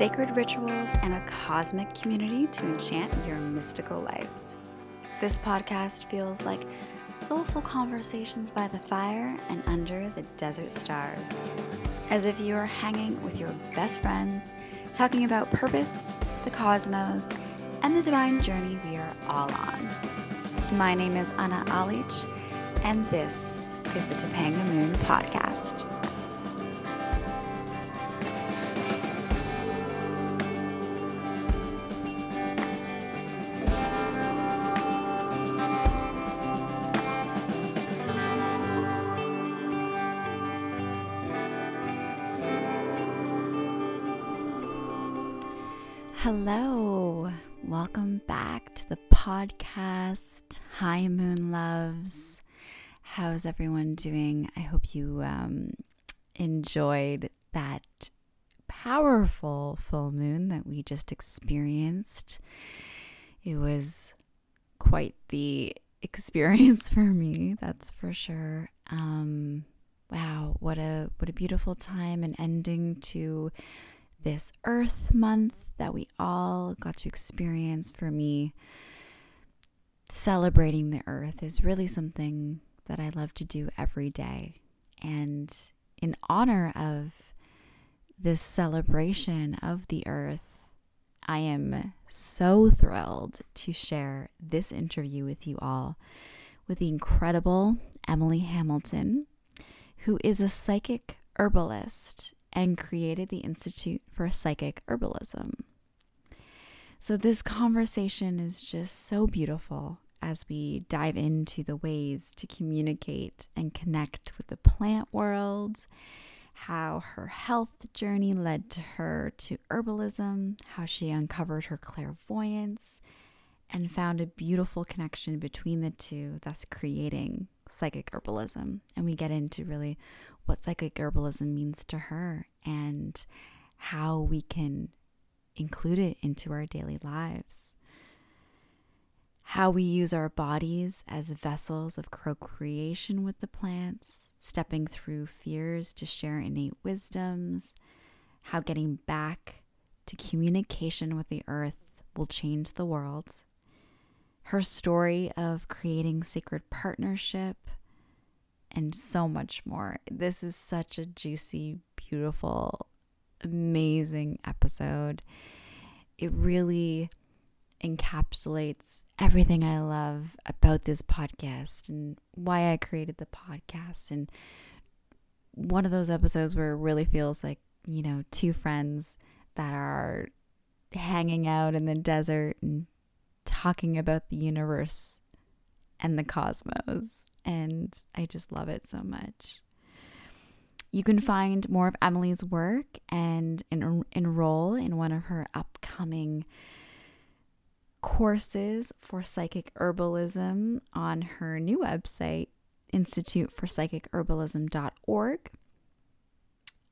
sacred rituals, and a cosmic community to enchant your mystical life. This podcast feels like soulful conversations by the fire and under the desert stars, as if you are hanging with your best friends, talking about purpose, the cosmos, and the divine journey we are all on. My name is Anna Alich, and this is the Topanga Moon Podcast. How's everyone doing? I hope you um, enjoyed that powerful full moon that we just experienced. It was quite the experience for me, that's for sure. Um, wow, what a what a beautiful time and ending to this Earth Month that we all got to experience. For me, celebrating the Earth is really something that I love to do every day. And in honor of this celebration of the Earth, I am so thrilled to share this interview with you all with the incredible Emily Hamilton, who is a psychic herbalist and created the Institute for Psychic Herbalism. So, this conversation is just so beautiful as we dive into the ways to communicate and connect with the plant world, how her health journey led to her to herbalism, how she uncovered her clairvoyance and found a beautiful connection between the two, thus creating psychic herbalism. And we get into really what psychic herbalism means to her and how we can include it into our daily lives. How we use our bodies as vessels of co creation with the plants, stepping through fears to share innate wisdoms, how getting back to communication with the earth will change the world. Her story of creating sacred partnership, and so much more. This is such a juicy, beautiful, amazing episode. It really encapsulates everything I love about this podcast and why I created the podcast. And one of those episodes where it really feels like, you know, two friends that are hanging out in the desert and talking about the universe and the cosmos. And I just love it so much. You can find more of Emily's work and en- enroll in one of her upcoming courses for psychic herbalism on her new website, instituteforpsychicherbalism.org.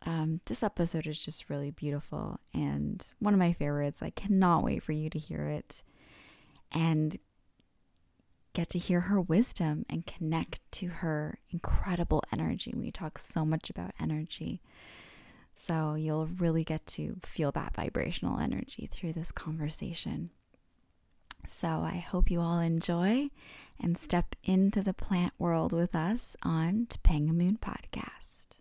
Um, this episode is just really beautiful and one of my favorites. I cannot wait for you to hear it and get to hear her wisdom and connect to her incredible energy. We talk so much about energy. So you'll really get to feel that vibrational energy through this conversation. So I hope you all enjoy and step into the plant world with us on Topanga Moon Podcast.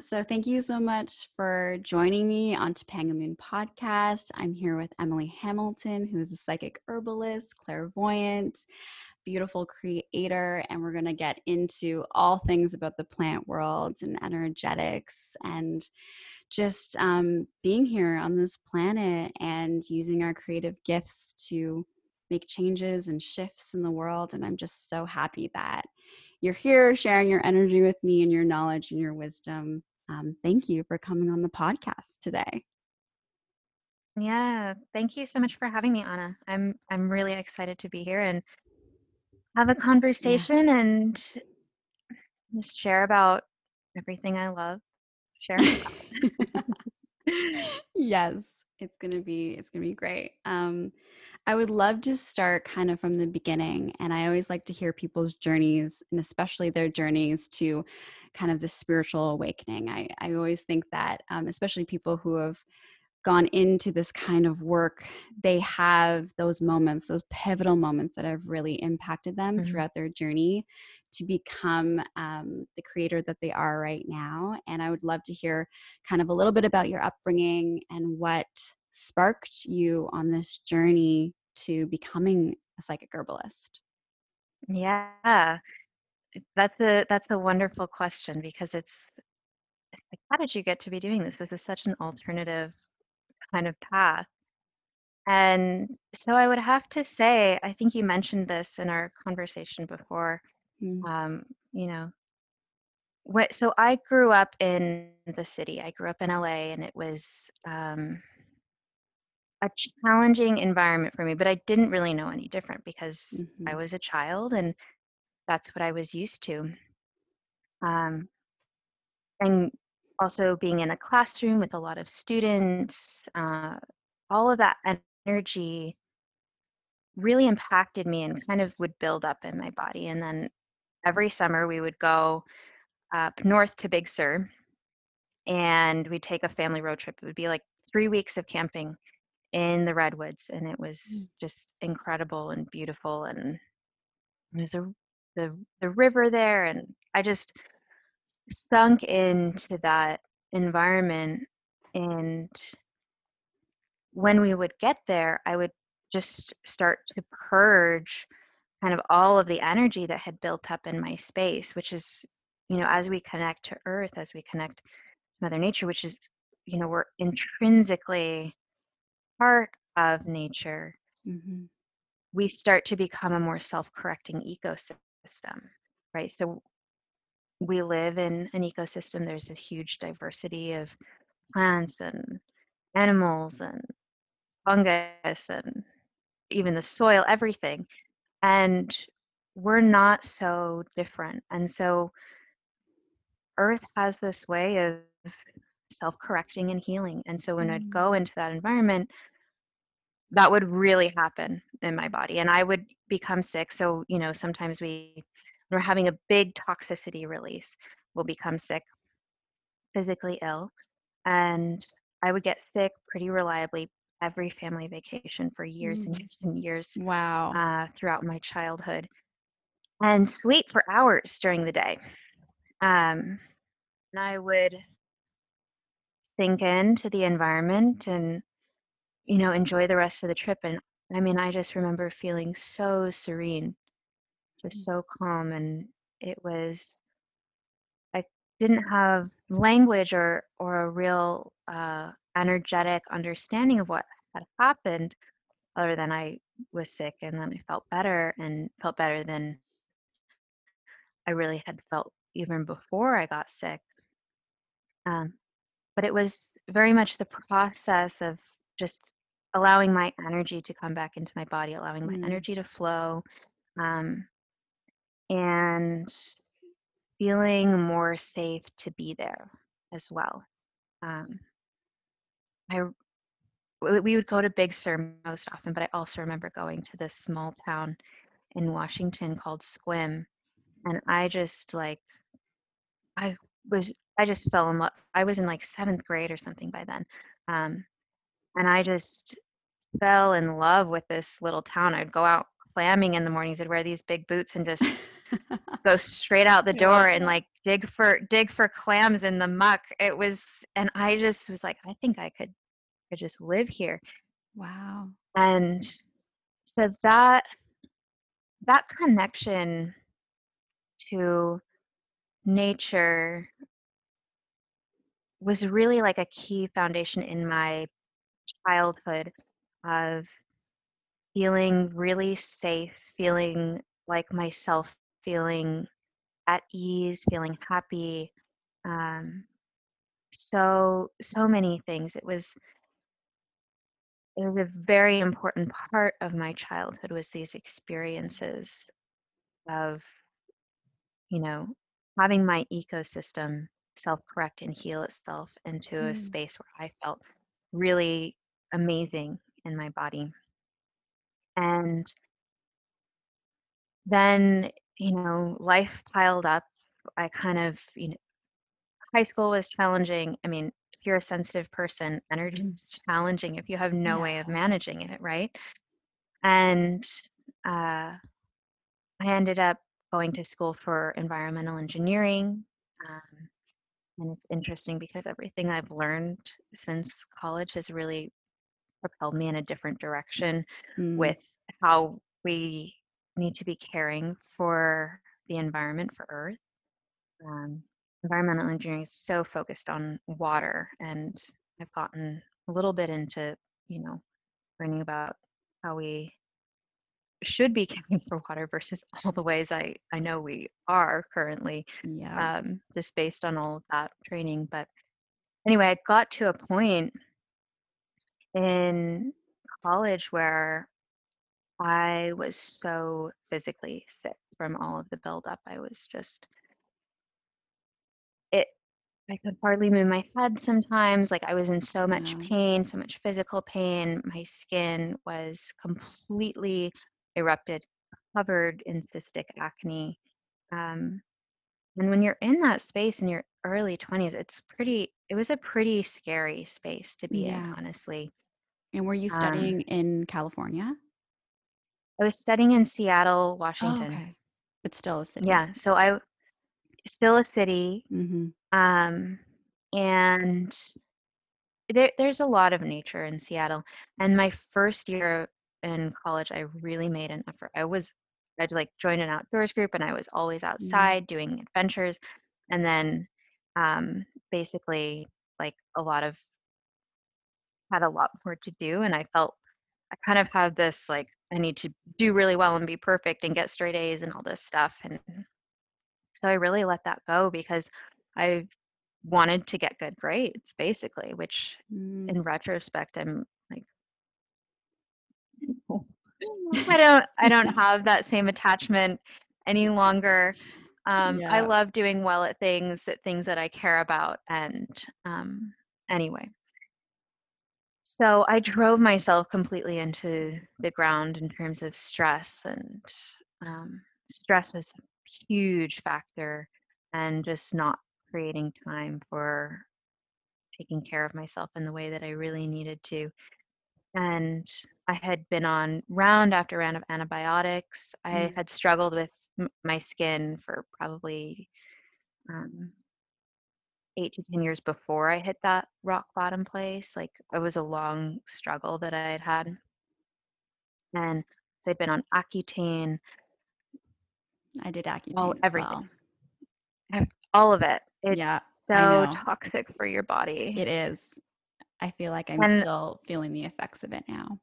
So, thank you so much for joining me on Topanga Moon Podcast. I'm here with Emily Hamilton, who is a psychic herbalist, clairvoyant, beautiful creator, and we're going to get into all things about the plant world and energetics and just um, being here on this planet and using our creative gifts to make changes and shifts in the world. And I'm just so happy that you're here sharing your energy with me and your knowledge and your wisdom. Um, thank you for coming on the podcast today. Yeah, thank you so much for having me, Anna. I'm I'm really excited to be here and have a conversation yeah. and just share about everything I love. Share. yes, it's gonna be it's gonna be great. Um, I would love to start kind of from the beginning, and I always like to hear people's journeys, and especially their journeys to kind of the spiritual awakening. I I always think that, um, especially people who have gone into this kind of work, they have those moments, those pivotal moments that have really impacted them mm-hmm. throughout their journey to become um, the creator that they are right now. And I would love to hear kind of a little bit about your upbringing and what sparked you on this journey to becoming a psychic herbalist. Yeah. That's a that's a wonderful question because it's like how did you get to be doing this? This is such an alternative kind of path. And so I would have to say, I think you mentioned this in our conversation before. Mm. Um, you know, what, so I grew up in the city. I grew up in LA, and it was um, a challenging environment for me, but I didn't really know any different because mm-hmm. I was a child and that's what I was used to. Um, and also being in a classroom with a lot of students, uh, all of that energy really impacted me and kind of would build up in my body. And then every summer we would go up north to Big Sur and we'd take a family road trip. It would be like three weeks of camping in the redwoods and it was mm. just incredible and beautiful and there's a the the river there and I just sunk into that environment and when we would get there I would just start to purge kind of all of the energy that had built up in my space which is you know as we connect to earth as we connect to mother nature which is you know we're intrinsically part of nature mm-hmm. we start to become a more self-correcting ecosystem right so we live in an ecosystem there's a huge diversity of plants and animals and fungus and even the soil everything and we're not so different and so earth has this way of self-correcting and healing and so when mm. i'd go into that environment that would really happen in my body and i would become sick so you know sometimes we we're having a big toxicity release we'll become sick physically ill and i would get sick pretty reliably every family vacation for years and mm. years and years wow uh, throughout my childhood and sleep for hours during the day um, and i would sink into the environment and you know enjoy the rest of the trip and i mean i just remember feeling so serene just mm. so calm and it was i didn't have language or or a real uh, energetic understanding of what had happened other than i was sick and then i felt better and felt better than i really had felt even before i got sick um, but it was very much the process of just allowing my energy to come back into my body, allowing my mm. energy to flow, um, and feeling more safe to be there as well. Um, I we would go to Big Sur most often, but I also remember going to this small town in Washington called Sequim, and I just like I was I just fell in love. I was in like seventh grade or something by then. Um, and I just fell in love with this little town. I'd go out clamming in the mornings. I'd wear these big boots and just go straight out the door and like dig for dig for clams in the muck. It was, and I just was like, I think I could could just live here. Wow. And so that that connection to nature was really like a key foundation in my childhood of feeling really safe, feeling like myself, feeling at ease, feeling happy. Um, so so many things. It was it was a very important part of my childhood was these experiences of you know having my ecosystem self correct and heal itself into mm. a space where I felt really amazing in my body. And then, you know, life piled up. I kind of, you know, high school was challenging. I mean, if you're a sensitive person, energy is challenging if you have no way of managing it, right? And uh, I ended up going to school for environmental engineering. Um, and it's interesting because everything I've learned since college has really propelled me in a different direction Mm, with how we need to be caring for the environment for Earth. Um, environmental engineering is so focused on water, and I've gotten a little bit into, you know, learning about how we should be caring for water versus all the ways I, I know we are currently, yeah. um, just based on all of that training. But anyway, I got to a point in college where I was so physically sick from all of the buildup. I was just it I could hardly move my head sometimes. Like I was in so much Wow. pain, so much physical pain. My skin was completely erupted, covered in cystic acne. Um, and when you're in that space in your early 20s, it's pretty, it was a pretty scary space to be in, honestly. And were you Um, studying in California? I was studying in Seattle, Oh, Washington. okay. But still a city. Yeah, so I still a city, Mm-hmm. um, and there, there's a lot of nature in Seattle. And my first year in college, I really made an effort. I was, I'd like joined an outdoors group, and I was always outside doing adventures. And then, um, basically, like a lot of had a lot more to do, and I felt I kind of had this like I need to do really well and be perfect and get straight A's and all this stuff. And so I really let that go because I wanted to get good grades, basically, which Mm, in retrospect, I'm like, I don't, I don't have that same attachment any longer. Um, I love doing well at things, at things that I care about. And um, anyway, so I drove myself completely into the ground in terms of stress, and um, stress was a huge factor, and just not creating time for taking care of myself in the way that I really needed to. And I had been on round after round of antibiotics. I Mm. had struggled with m- my skin for probably um, eight to 10 years before I hit that rock bottom place. Like it was a long struggle that I had had. And so I'd been on Accutane, I did Accutane all everything, well. all of it. It's Yeah, so toxic for your body. It is. I feel like I'm And still feeling the effects of it now.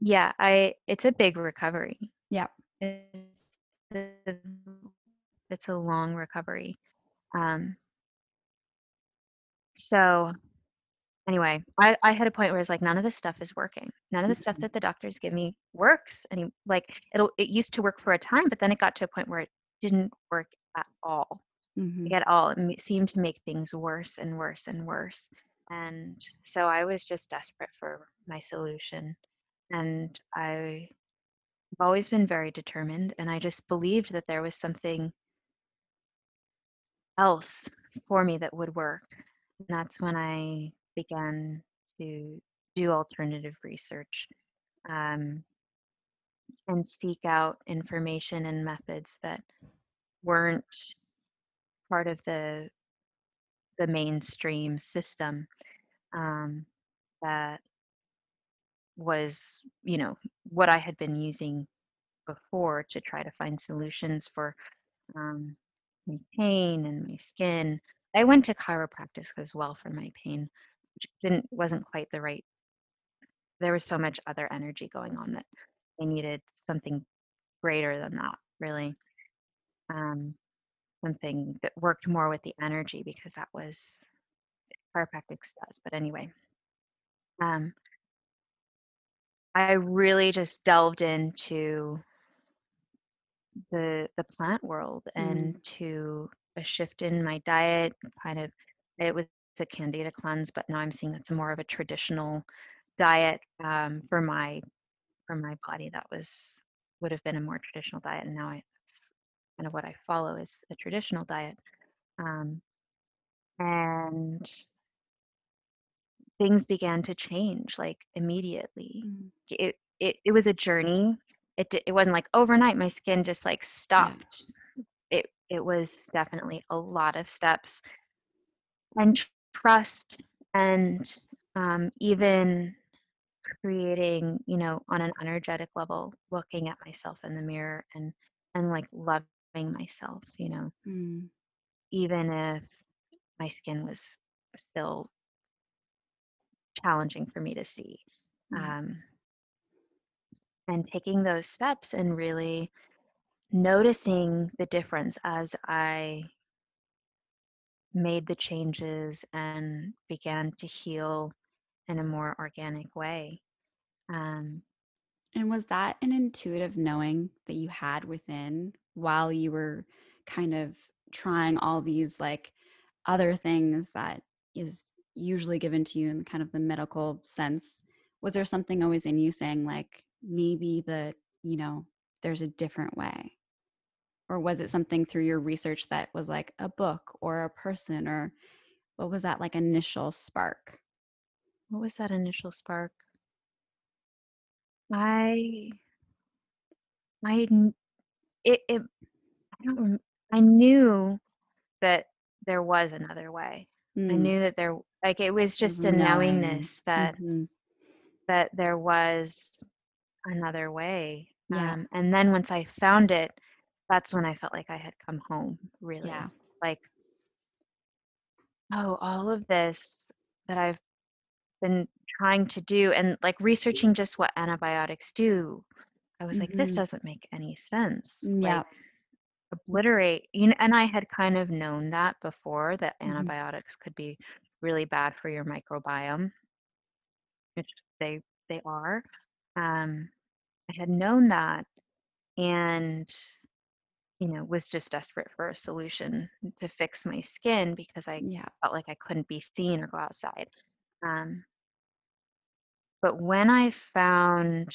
yeah, I it's a big recovery. Yeah. It's a, it's a long recovery. Um, so anyway, I, I had a point where it's like none of this stuff is working. None of the stuff Mhm. that the doctors give me works. And like it'll it used to work for a time, but then it got to a point where it didn't work at all. Mhm. Like, at all. It seemed to make things worse and worse and worse. And so I was just desperate for my solution. And I've always been very determined, and I just believed that there was something else for me that would work. That's when I began to do alternative research um, and seek out information and methods that weren't part of the the mainstream system um, that was, you know, what I had been using before to try to find solutions for um, my pain and my skin. I went to chiropractic as well for my pain, which didn't wasn't quite the right. There was so much other energy going on that I needed something greater than that, really. Um, something that worked more with the energy because that was chiropractic does. But anyway, um, I really just delved into the the plant world Mm. and to a shift in my diet. Kind of, it was a candida cleanse, but now I'm seeing it's more of a traditional diet um, for my for my body. That was would have been a more traditional diet, and now it's kind of what I follow is a traditional diet. Um, and things began to change like immediately. Mm. It it it was a journey. It it wasn't like overnight my skin just like stopped. It it was definitely a lot of steps and trust and um, even creating, you know, on an energetic level, looking at myself in the mirror and and like loving myself, you know, Mm. even if my skin was still challenging for me to see. Yeah. Um, and taking those steps and really noticing the difference as I made the changes and began to heal in a more organic way. Um, And was that an intuitive knowing that you had within while you were kind of trying all these like other things that is usually given to you in kind of the medical sense? Was there something always in you saying like maybe the, you know, there's a different way? Or was it something through your research that was like a book or a person or what was that like initial spark? what was that initial spark? I, I, it, it, I don't, I knew that there was another way. I Mm, knew that there, like, it was just a knowing. knowingness that Mhm. that there was another way. Yeah. Um, and then once I found it, that's when I felt like I had come home. Really, Yeah. like, oh, all of this that I've been trying to do and like researching just what antibiotics do. I was like, this Mhm. doesn't make any sense. Yeah. Like, obliterate you know and i had kind of known that before that Mhm. antibiotics could be really bad for your microbiome which they they are um i had known that and you know was just desperate for a solution to fix my skin because i Yeah. felt like i couldn't be seen or go outside um but when i found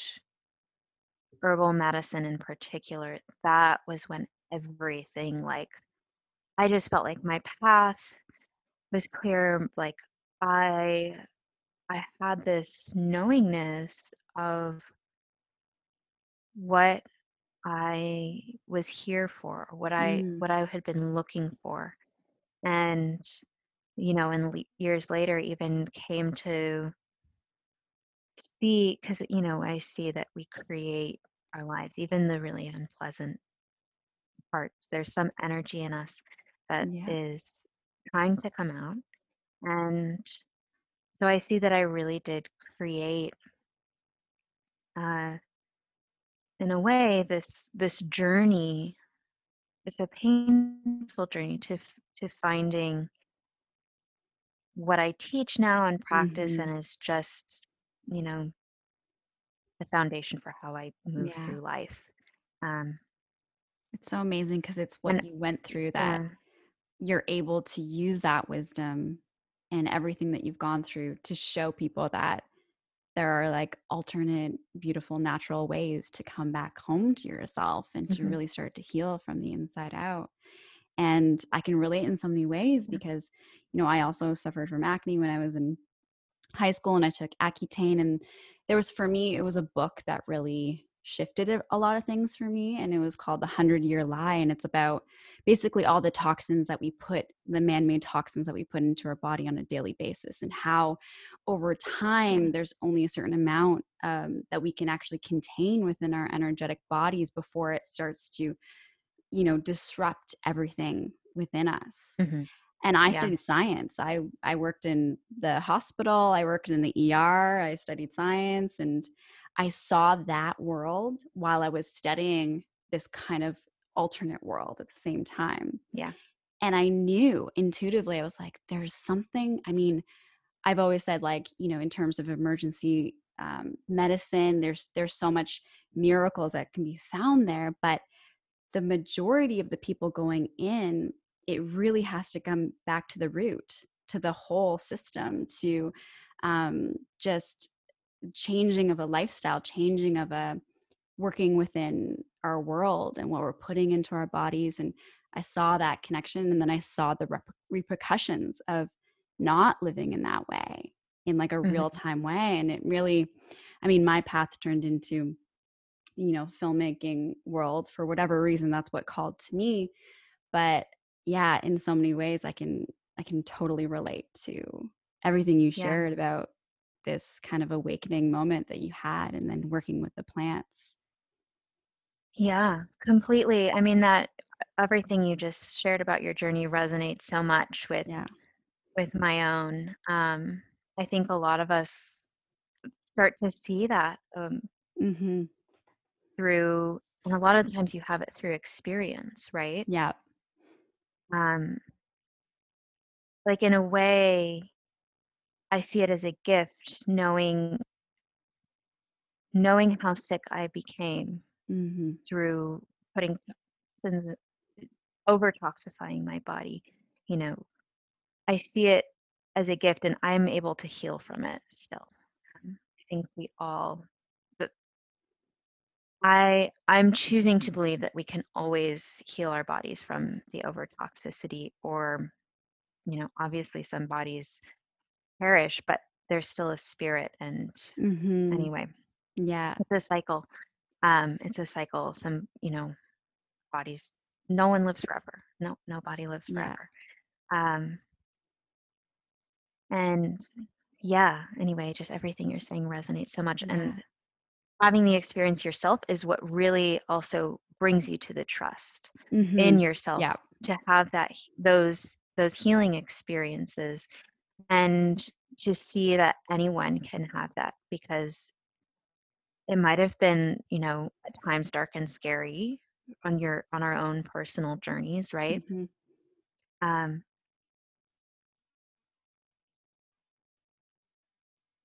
herbal medicine in particular that was when everything like I just felt like my path was clear. Like I I had this knowingness of what I was here for, what I Mm. what I had been looking for. And you know, and le- years later even came to see because you know, I see that we create our lives, even the really unpleasant parts. There's some energy in us that Yeah. is trying to come out. And so I see that I really did create, uh, in a way, this this journey. It's a painful journey to to finding what I teach now and practice, Mhm. and is just, you know, the foundation for how I move Yeah. through life. Um, It's so amazing because it's what and you went through that yeah, you're able to use that wisdom and everything that you've gone through to show people that there are like alternate, beautiful, natural ways to come back home to yourself and to mhm, really start to heal from the inside out. And I can relate in so many ways because, you know, I also suffered from acne when I was in high school and I took Accutane. And there was, for me, it was a book that really shifted a lot of things for me. And it was called The Hundred Year Lie. And it's about basically all the toxins that we put, the man made toxins that we put into our body on a daily basis, and how over time there's only a certain amount um, that we can actually contain within our energetic bodies before it starts to, you know, disrupt everything within us mhm, and I yeah, studied science. I I worked in the hospital, I worked in the ER, I studied science and I saw that world while I was studying this kind of alternate world at the same time. yeah, And I knew intuitively I was like there's something I mean, I've always said like, you know, in terms of emergency um, medicine, there's there's so much miracles that can be found there, but the majority of the people going in, it really has to come back to the root, to the whole system, to um, just changing of a lifestyle, changing of a working within our world and what we're putting into our bodies. And I saw that connection, and then I saw the rep- repercussions of not living in that way. in like a Mhm. real time way and it really i mean my path turned into you know filmmaking world for whatever reason that's what called to me but yeah in so many ways i can i can totally relate to everything you Yeah. shared about this kind of awakening moment that you had and then working with the plants Yeah, completely. I mean that everything you just shared about your journey resonates so much with yeah with my own. Um, I think a lot of us start to see that um, mm-hmm. through, and a lot of the times you have it through experience, right? yeah Um, like in a way, I see it as a gift, knowing knowing how sick I became mm-hmm. through putting toxins, over toxifying my body. You know, I see it as a gift, and I'm able to heal from it still. Um, I think we all. I I'm choosing to believe that we can always heal our bodies from the over toxicity, or you know, obviously some bodies perish, but there's still a spirit. And Mm-hmm. anyway, yeah it's a cycle. Um, it's a cycle. Some you know, bodies. No one lives forever. No, no body lives Yeah. forever. Um, and yeah, anyway, just everything you're saying resonates so much. Yeah. And having the experience yourself is what really also brings you to the trust in Mhm. yourself Yeah. to have that those those healing experiences and to see that anyone can have that because it might have been you know at times dark and scary on your on our own personal journeys right Mhm. um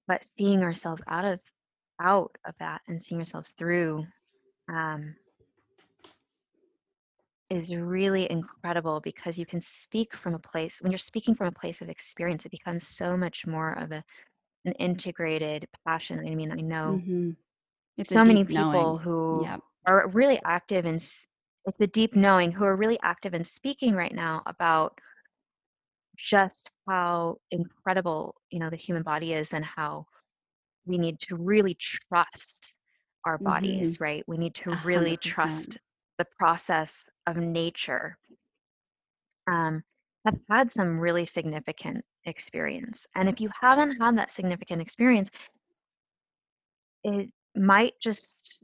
but seeing ourselves out of out of that and seeing ourselves through um is really incredible because you can speak from a place when you're speaking from a place of experience it becomes so much more of a an integrated passion i mean i know Mhm. It's so many people knowing. who Yeah. are really active in it's the deep knowing who are really active in speaking right now about just how incredible you know the human body is and how we need to really trust our bodies right we need to really hundred percent. trust the process of nature um, have had some really significant experience and if you haven't had that significant experience it might just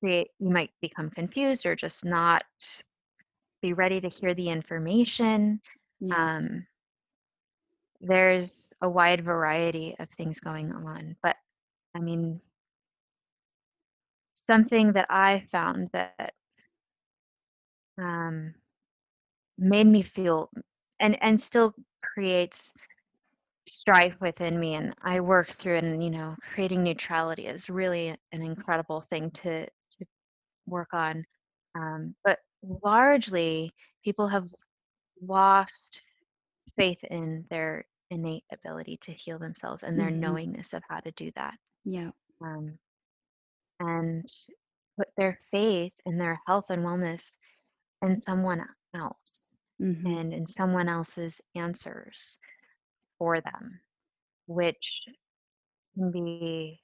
create you might become confused or just not be ready to hear the information Yeah. um, there's a wide variety of things going on but i mean something that i found that um, made me feel and and still creates strife within me and i work through it and you know creating neutrality is really an incredible thing to to work on um, but largely people have lost faith in their innate ability to heal themselves and their Mhm. knowingness of how to do that Yeah. um, and put their faith in their health and wellness in someone else Mhm. and in someone else's answers for them which can be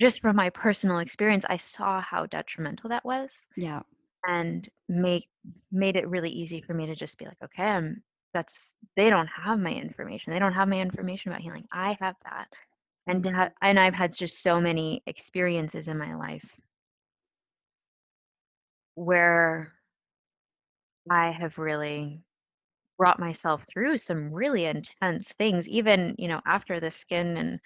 just from my personal experience i saw how detrimental that was Yeah. and make made it really easy for me to just be like okay i'm that's they don't have my information they don't have my information about healing i have that and ha- and i've had just so many experiences in my life where i have really brought myself through some really intense things even you know after the skin and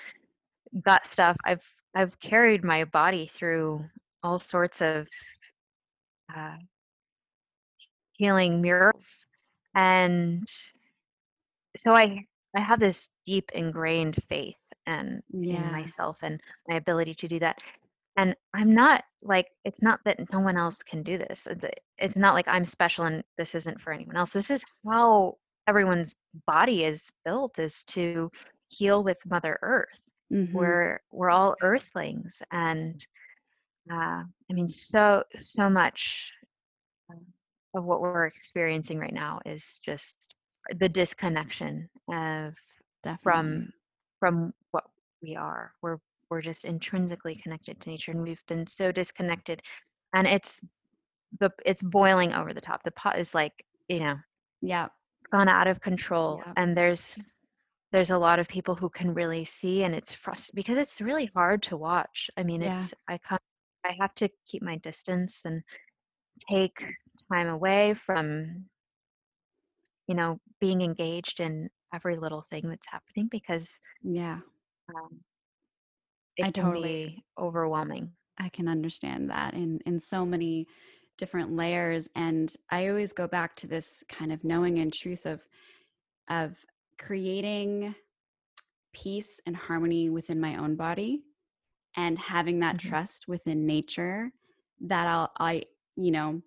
gut stuff i've i've carried my body through all sorts of uh, healing miracles and so i i have this deep ingrained faith and in myself and my ability to do that and i'm not like it's not that no one else can do this it's, it's not like i'm special and this isn't for anyone else this is how everyone's body is built is to heal with mother earth Mhm. we're we're all earthlings and uh, i mean so so much of what we're experiencing right now is just the disconnection of Definitely. from from what we are. We're we're just intrinsically connected to nature and we've been so disconnected and it's the it's boiling over the top. The pot is like, you know, Yeah. gone out of control Yeah. and there's there's a lot of people who can really see and it's frustrating because it's really hard to watch. I mean, Yeah. it's I can't I have to keep my distance and take time away from you know being engaged in every little thing that's happening because Yeah. um, it can totally overwhelming. I can understand that in in so many different layers and I always go back to this kind of knowing and truth of of creating peace and harmony within my own body and having that hmm trust within nature that I'll I you know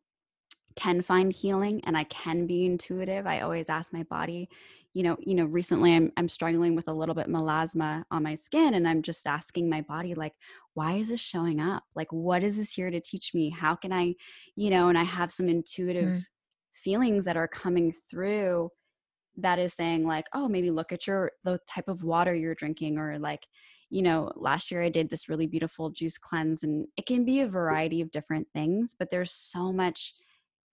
can find healing and I can be intuitive. I always ask my body, you know, you know, recently I'm I'm struggling with a little bit melasma on my skin and I'm just asking my body like, why is this showing up? Like what is this here to teach me? How can I, you know, and I have some intuitive hmm feelings that are coming through that is saying like, oh, maybe look at your the type of water you're drinking or like you know, last year I did this really beautiful juice cleanse and it can be a variety of different things, but there's so much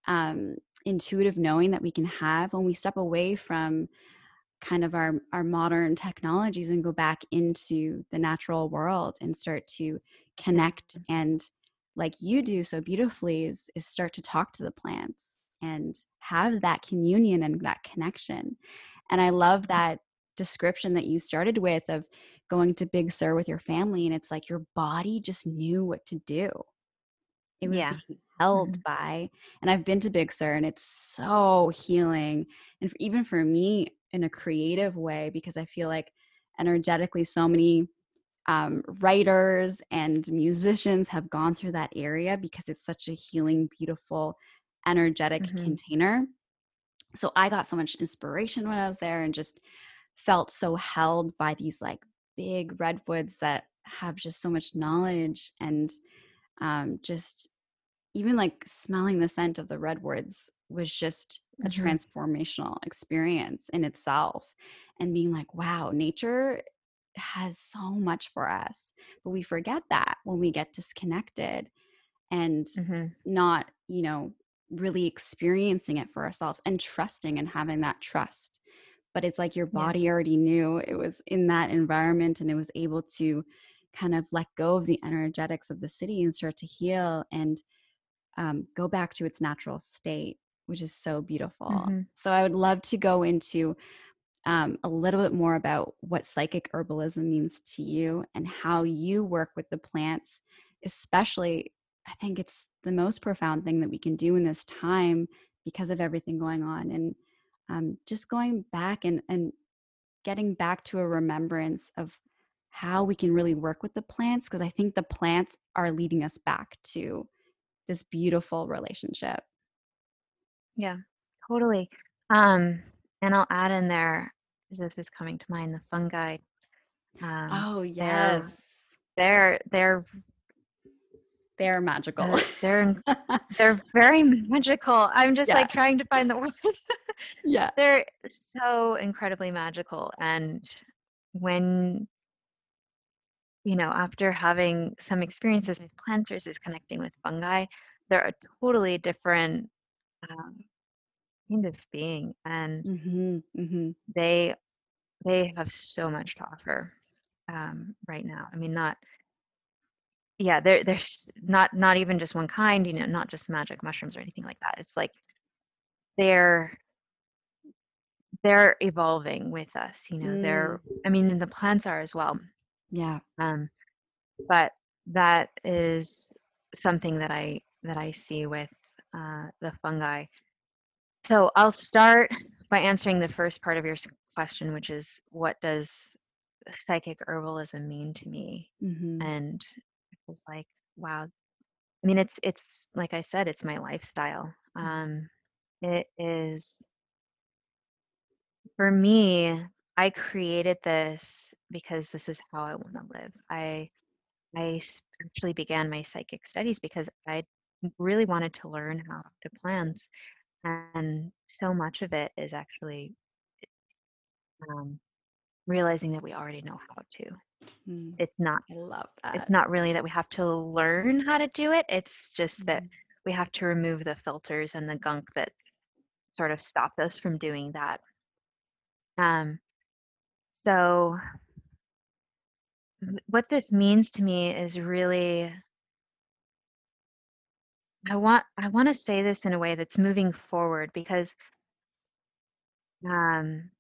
um, intuitive knowing that we can have when we step away from kind of our our modern technologies and go back into the natural world and start to connect mm-hmm. and like you do so beautifully is is start to talk to the plants and have that communion and that connection. And i love mm-hmm. that description that you started with of going to big sur with your family and it's like your body just knew what to do. It was Yeah. Held hmm by and i've been to big sur and it's so healing and f- even for me in a creative way because i feel like energetically so many um, writers and musicians have gone through that area because it's such a healing beautiful energetic hmm container. So i got so much inspiration when i was there and just felt so held by these like big redwoods that have just so much knowledge and um, just even like smelling the scent of the redwoods was just a hmm transformational experience in itself and being like wow nature has so much for us but we forget that when we get disconnected and hmm not you know really experiencing it for ourselves and trusting and having that trust but it's like your Yeah. body already knew it was in that environment and it was able to kind of let go of the energetics of the city and start to heal and um, go back to its natural state, which is so beautiful. hmm So I would love to go into um, a little bit more about what psychic herbalism means to you and how you work with the plants, especially. I think it's the most profound thing that we can do in this time because of everything going on, and um, just going back and and getting back to a remembrance of how we can really work with the plants because I think the plants are leading us back to this beautiful relationship. Yeah. Totally. Um, and I'll add in there, as this is coming to mind, the fungi. Um, Oh, yes. they're they're They're magical. they're they're they're very magical. I'm just yeah. like trying to find the word. Yeah. they're so incredibly magical, and when you know, after having some experiences with plants versus connecting with fungi, they're a totally different um, kind of being, and Mhm. Mhm. they they have so much to offer um, right now. I mean, not yeah, there there's not not even just one kind, you know, not just magic mushrooms or anything like that. It's like they're they're evolving with us, you know. Mm. They're I mean, and the plants are as well. Yeah. Um, but that is something that I that I see with uh, the fungi. So I'll start by answering the first part of your question, which is what does psychic herbalism mean to me? Mhm. And it was like, wow. I mean, it's it's like I said, it's my lifestyle. Mhm. Um, it is for me. I created this because this is how I want to live. I I actually began my psychic studies because I really wanted to learn how to plants, and so much of it is actually um, realizing that we already know how to. Mm. It's not I love that. it's not really that we have to learn how to do it. It's just that Mhm. we have to remove the filters and the gunk that sort of stopped us from doing that. Um, so th- what this means to me is really I want I want to say this in a way that's moving forward because um,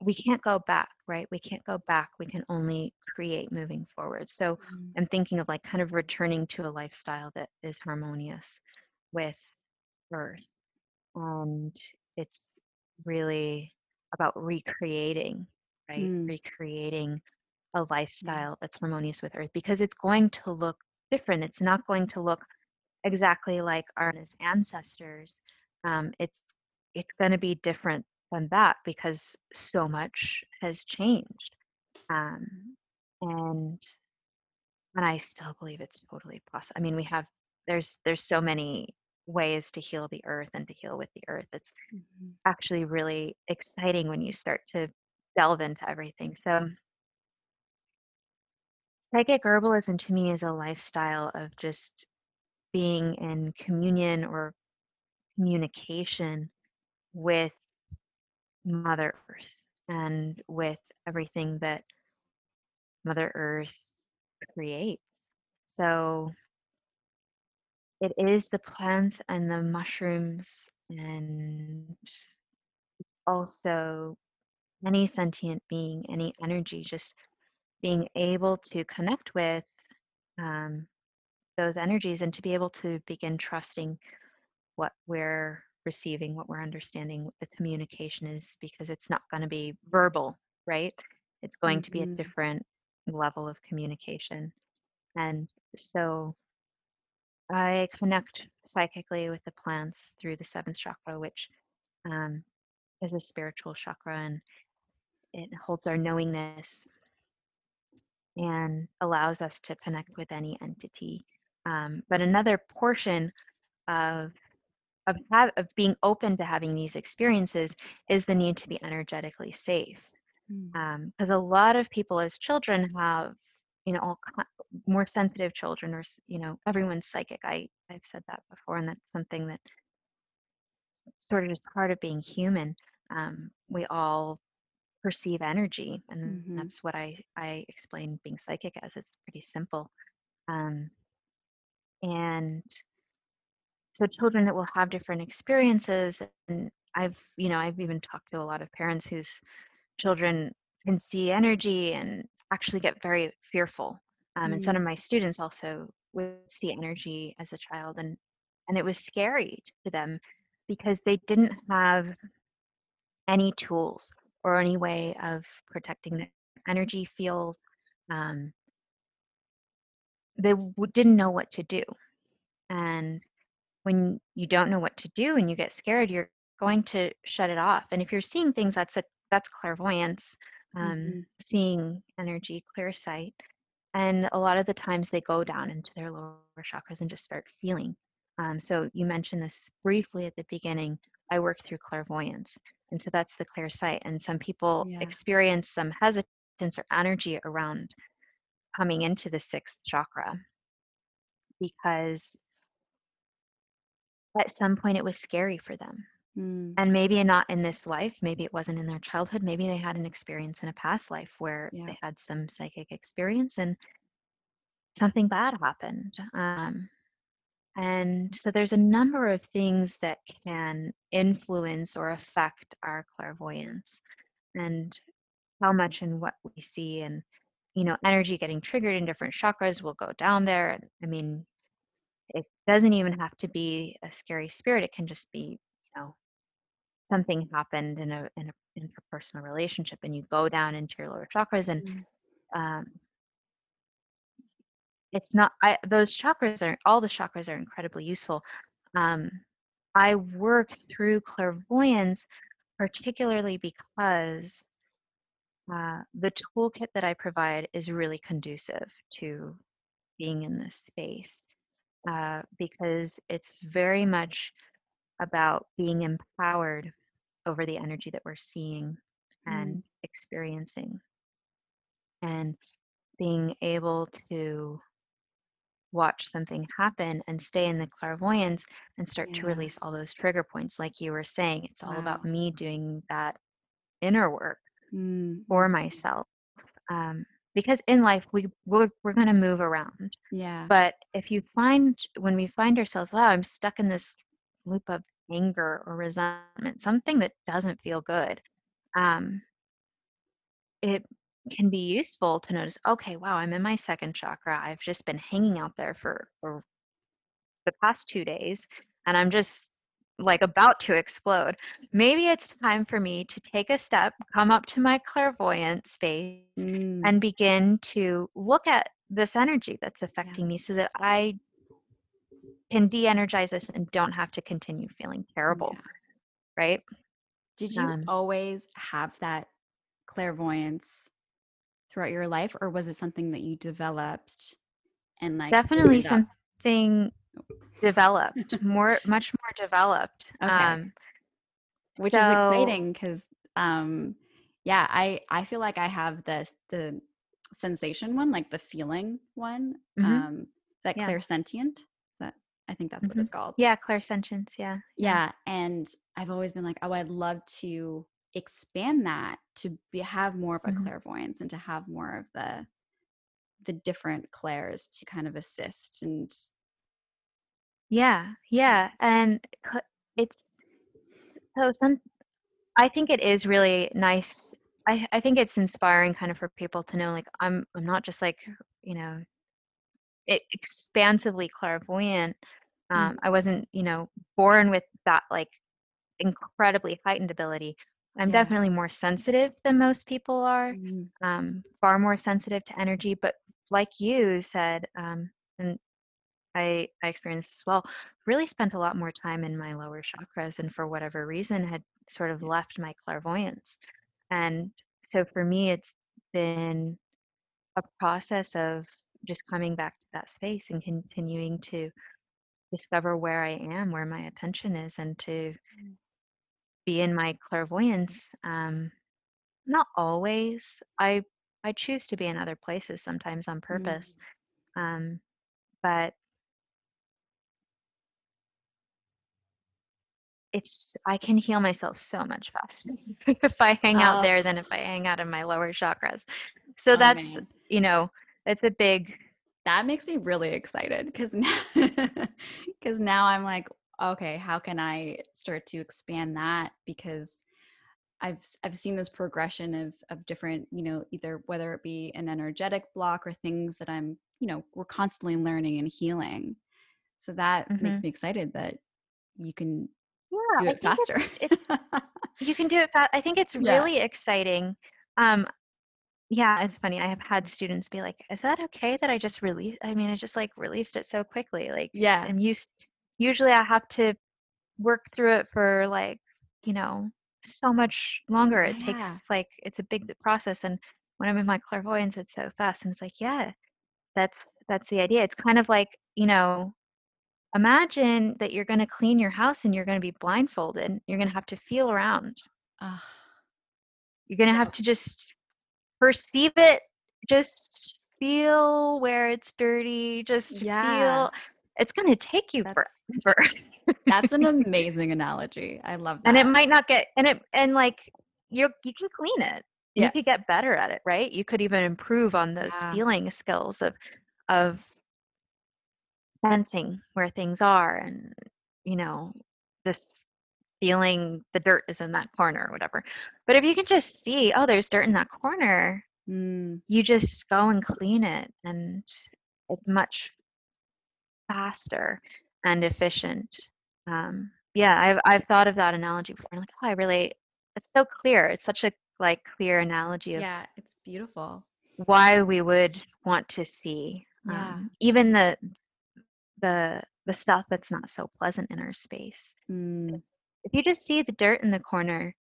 we can't go back, right? We can't go back. We can only create moving forward. So Mm. I'm thinking of like kind of returning to a lifestyle that is harmonious with Earth. And it's really about recreating, right? Mm. Recreating a lifestyle that's harmonious with Earth because it's going to look different. It's not going to look exactly like our ancestors. Um, it's it's going to be different than that because so much has changed. Um, and and I still believe it's totally possible. I mean, we have there's there's so many ways to heal the earth and to heal with the earth. It's Mhm. actually really exciting when you start to delve into everything. So psychic herbalism to me is a lifestyle of just being in communion or communication with Mother Earth and with everything that Mother Earth creates. So it is the plants and the mushrooms and also any sentient being, any energy, just being able to connect with um, those energies and to be able to begin trusting what we're receiving, what we're understanding, what the communication is, because it's not going to be verbal, right? It's going to be a Mhm. different level of communication. And so I connect psychically with the plants through the seventh chakra, which um, is a spiritual chakra and it holds our knowingness and allows us to connect with any entity. Um, but another portion of of, ha- of being open to having these experiences is the need to be energetically safe Mm. because a lot of people as children have you know all more sensitive children or you know everyone's psychic i i've said that before and that's something that sort of is part of being human um, we all perceive energy and Mhm. that's what i i explain being psychic as it's pretty simple um, and so children that will have different experiences and i've you know i've even talked to a lot of parents whose children can see energy and actually get very fearful um, and some Mm. of my students also would see energy as a child and and it was scary to them because they didn't have any tools or any way of protecting their energy field um, they didn't know what to do and when you don't know what to do and you get scared, you're going to shut it off. And if you're seeing things, that's a that's clairvoyance, um, Mhm. seeing energy, clear sight. And a lot of the times they go down into their lower chakras and just start feeling. Um, so you mentioned this briefly at the beginning. I work through clairvoyance, and so that's the clear sight. And some people Yeah. experience some hesitance or energy around coming into the sixth chakra because at some point it was scary for them. Mm. And maybe not in this life, maybe it wasn't in their childhood, maybe they had an experience in a past life where Yeah. they had some psychic experience and something bad happened. Um, and so there's a number of things that can influence or affect our clairvoyance and how much and what we see and you know energy getting triggered in different chakras will go down there i mean it doesn't even have to be a scary spirit it can just be you know something happened in a in a interpersonal relationship and you go down into your lower chakras and Mm. um, it's not I, those chakras are all the chakras are incredibly useful um, i work through clairvoyance particularly because uh, the toolkit that i provide is really conducive to being in this space uh, because it's very much about being empowered over the energy that we're seeing Mm. and experiencing. and being able to watch something happen and stay in the clairvoyance and start to release all those trigger points like you were saying it's all about me doing that inner work Mm, for mm, myself um, because in life we we're, we're going to move around Yeah. but if you find when we find ourselves wow i'm stuck in this loop of anger or resentment something that doesn't feel good um, it can be useful to notice okay wow i'm in my second chakra. I've just been hanging out there for, for the past two days and i'm just like about to explode. Maybe it's time for me to take a step come up to my clairvoyant space Mm, and begin to look at this energy that's affecting me so that i can de-energize this and don't have to continue feeling terrible yeah. right? Did you um, always have that clairvoyance throughout your life, or was it something that you developed and like definitely something developed more much more developed Okay. um which is exciting because um yeah i i feel like i have this the sensation one like the feeling one mhm, um is that yeah. clairsentient? That i think that's what mhm. it's called. Yeah clairsentience yeah yeah. Yeah and i've always been like oh i'd love to expand that to be have more of a mhm. clairvoyance and to have more of the the different clairs to kind of assist and yeah yeah and it's so some i think it is really nice i i think it's inspiring kind of for people to know like i'm i'm not just like you know expansively clairvoyant Mm, um i wasn't you know born with that like incredibly heightened ability i'm yeah. definitely more sensitive than most people are Mm, um far more sensitive to energy but like you said um and I, I experienced as well, really spent a lot more time in my lower chakras and for whatever reason had sort of left my clairvoyance. And so for me, it's been a process of just coming back to that space and continuing to discover where I am, where my attention is, and to Mm, be in my clairvoyance. Um, not always. I I choose to be in other places sometimes on mm. purpose. Um, but it's I can heal myself so much faster if I hang out oh there than if I hang out in my lower chakras. So oh that's, man you know, it's a big that makes me really excited because now because now i'm like okay how can i start to expand that because i've i've seen this progression of of different you know either whether it be an energetic block or things that i'm you know we're constantly learning and healing so that makes mhm. me excited that you can Yeah, do it faster it's it's you can do it fast. I think it's yeah really exciting. Um, yeah, it's funny. I have had students be like, "Is that okay that I just released? I mean, I just like released it so quickly. Like, yeah I'm used. Usually, I have to work through it for like, you know, so much longer. It yeah takes like it's a big process. And when I'm in my clairvoyance, it's so fast. And it's like, yeah, that's that's the idea. It's kind of like, you know, imagine that you're going to clean your house and you're going to be blindfolded. You're going to have to feel around. Ah, You're going to have to just perceive it, just feel where it's dirty, just yeah feel. It's going to take you that's forever. that's an amazing analogy i love that. and it might not get and it and like you you can clean it. And you could get better at it right? You could even improve on those yeah. feeling skills of of sensing where things are and you know this feeling the dirt is in that corner or whatever. But if you can just see oh there's dirt in that corner Mm, you just go and clean it and it's much faster and efficient. Um, yeah, I've I've thought of that analogy before. I'm like, oh, I really, it's so clear. It's such a like clear analogy of yeah, it's beautiful. why we would want to see Yeah. um, even the the the stuff that's not so pleasant in our space. Mm, If you just see the dirt in the corner,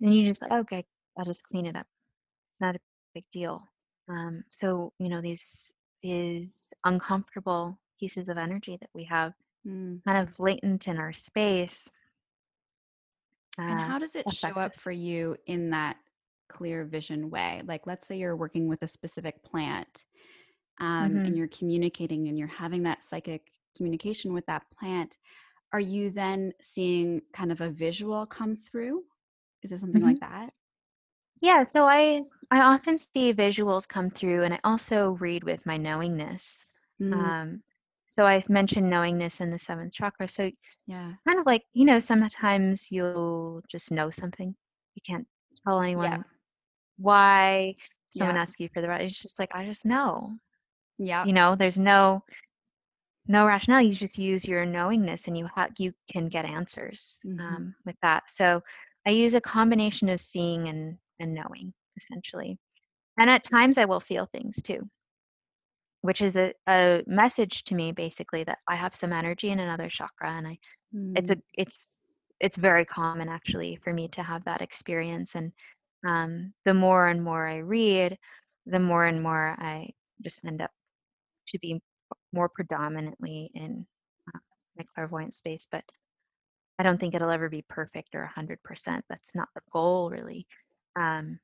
then you just like, okay, I'll just clean it up. It's not a big deal. Um, so you know these these uncomfortable pieces of energy that we have mm. kind of latent in our space And uh, how does it show up us. for you in that clear vision way. Like, let's say you're working with a specific plant um, hmm and you're communicating and you're having that psychic communication with that plant. Are you then seeing kind of a visual come through? Is it something hmm like that? Yeah, so I I often see visuals come through, and I also read with my knowingness. Mm, Um, so I mentioned knowingness in the seventh chakra. So yeah. kind of like, you know, sometimes you'll just know something. You can't tell anyone Yeah. why someone Yeah. asks you for the right. It's just like I just know. Yeah, You know, there's no no rationale. You just use your knowingness, and you have you can get answers hmm um, with that. So I use a combination of seeing and and knowing essentially. And at times I will feel things too, which is a, a message to me basically that I have some energy in another chakra and I it's a Mm, it's it's very common actually for me to have that experience and um, the more and more I read, the more and more I just end up to be more predominantly in uh, my clairvoyant space. But I don't think it'll ever be perfect or 100%. That's not the goal really. Um,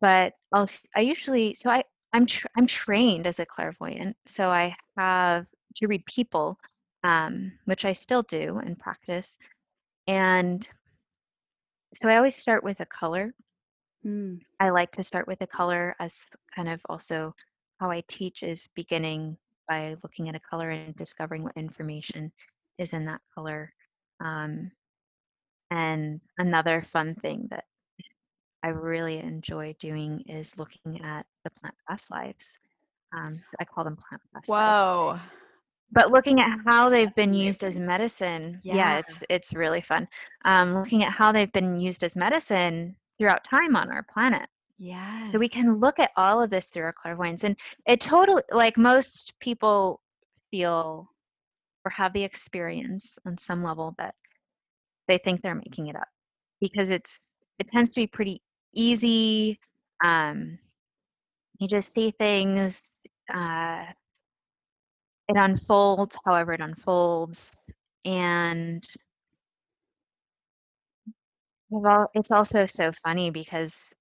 but I'll I usually so I I'm tr- I'm trained as a clairvoyant, so I have to read people, um, which I still do and practice. And so I always start with a color. mm, I like to start with a color as kind of also how I teach is beginning by looking at a color and discovering what information is in that color. Um, and another fun thing that I really enjoy doing is looking at the plant past lives. Um, I call them plant past lives. Whoa. But looking at how they've been used as medicine, yeah, Yeah. it's it's really fun. Um, looking at how they've been used as medicine throughout time on our planet. Yeah. So we can look at all of this through our clairvoyance. And it totally like most people feel or have the experience on some level that they think they're making it up because it's it tends to be pretty easy. Um, you just see things. Uh, it unfolds however it unfolds, and well, it's also so funny because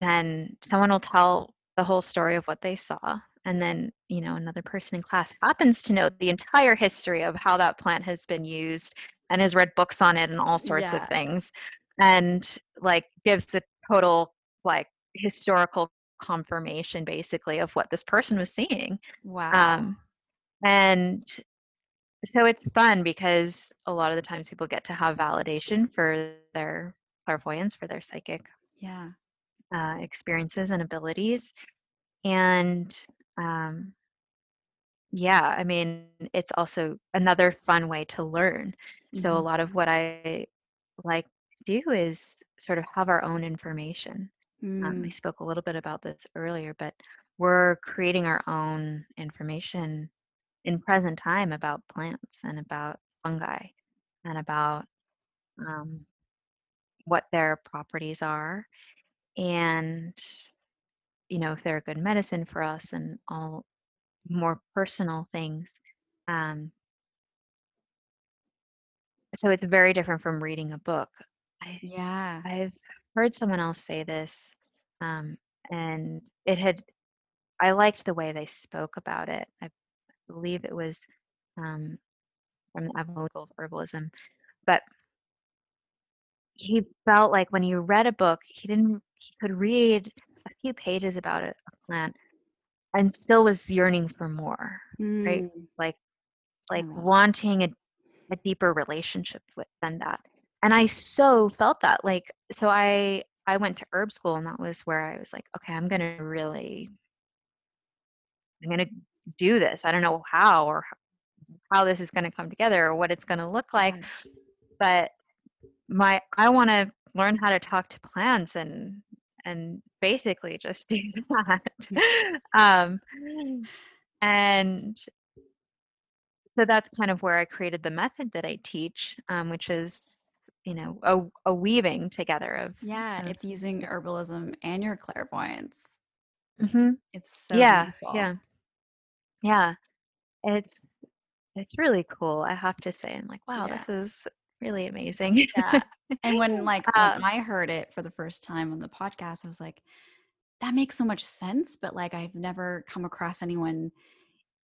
then someone will tell the whole story of what they saw, and then you know another person in class happens to know the entire history of how that plant has been used and has read books on it and all sorts of things, and like gives the total like historical confirmation basically of what this person was seeing. Wow. Um, and so it's fun because a lot of the times people get to have validation for their clairvoyance, for their psychic Yeah. uh, experiences and abilities. And um, yeah, I mean, it's also another fun way to learn. So a hmm lot of what I like to do is sort of have our own information. Um, I Mm, spoke a little bit about this earlier, but we're creating our own information in present time about plants and about fungi and about um, what their properties are and you know if they're a good medicine for us and all more personal things um, so it's very different from reading a book I, yeah. i've heard someone else say this um, and it had i liked the way they spoke about it i believe it was um, from the evangelical herbalism but he felt like when he read a book, he didn't he could read a few pages about a, a plant and still was yearning for more, right? Mm, Like like that. wanting a, a deeper relationship with than that. And I so felt that. Like so I I went to herb school and that was where I was like, okay, I'm gonna really I'm gonna do this. I don't know how or how this is gonna come together or what it's gonna look like, but my I want to learn how to talk to plants and and basically just do that. um, and so that's kind of where I created the method that I teach, um, which is you know a, a weaving together of Yeah. of It's using herbalism and your clairvoyance. hmm It's so yeah beautiful. yeah yeah it's it's really cool I have to say I'm like wow Yeah. this is really amazing. Yeah. And when like when Um, I heard it for the first time on the podcast, I was like, that makes so much sense. But like I've never come across anyone,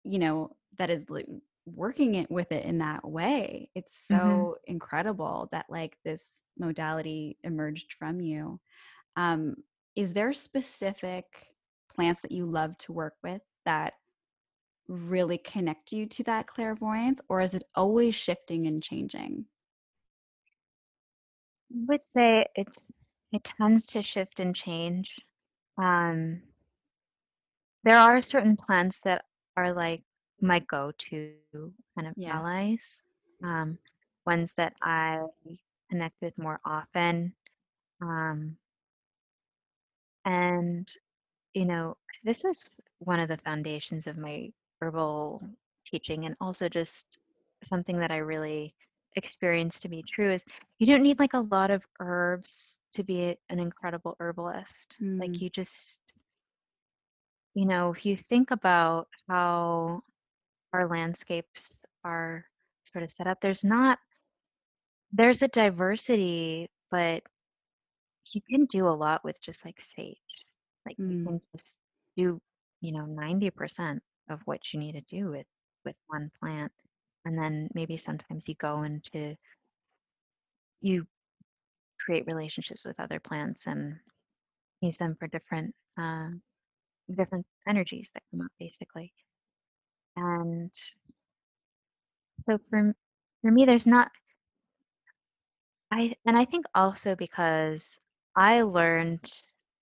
you know, that is like working it with it in that way. It's mhm. so incredible that like this modality emerged from you. Um, is there specific plants that you love to work with that really connect you to that clairvoyance, or is it always shifting and changing? I would say it's it tends to shift and change. Um, there are certain plants that are like my go-to kind of Yeah. allies. Um, ones that I connect with more often. Um, and you know, this is one of the foundations of my herbal teaching and also just something that I really experienced to be true is you don't need like a lot of herbs to be an incredible herbalist. Like Mm, you just, you know, if you think about how our landscapes are sort of set up, there's not, there's a diversity, but you can do a lot with just like sage. Like you mm, can just do, you know, 90% of what you need to do with with one plant. And then maybe sometimes you go into you create relationships with other plants and use them for different uh, different energies that come up basically. And so for for me, there's not I and I think also because I learned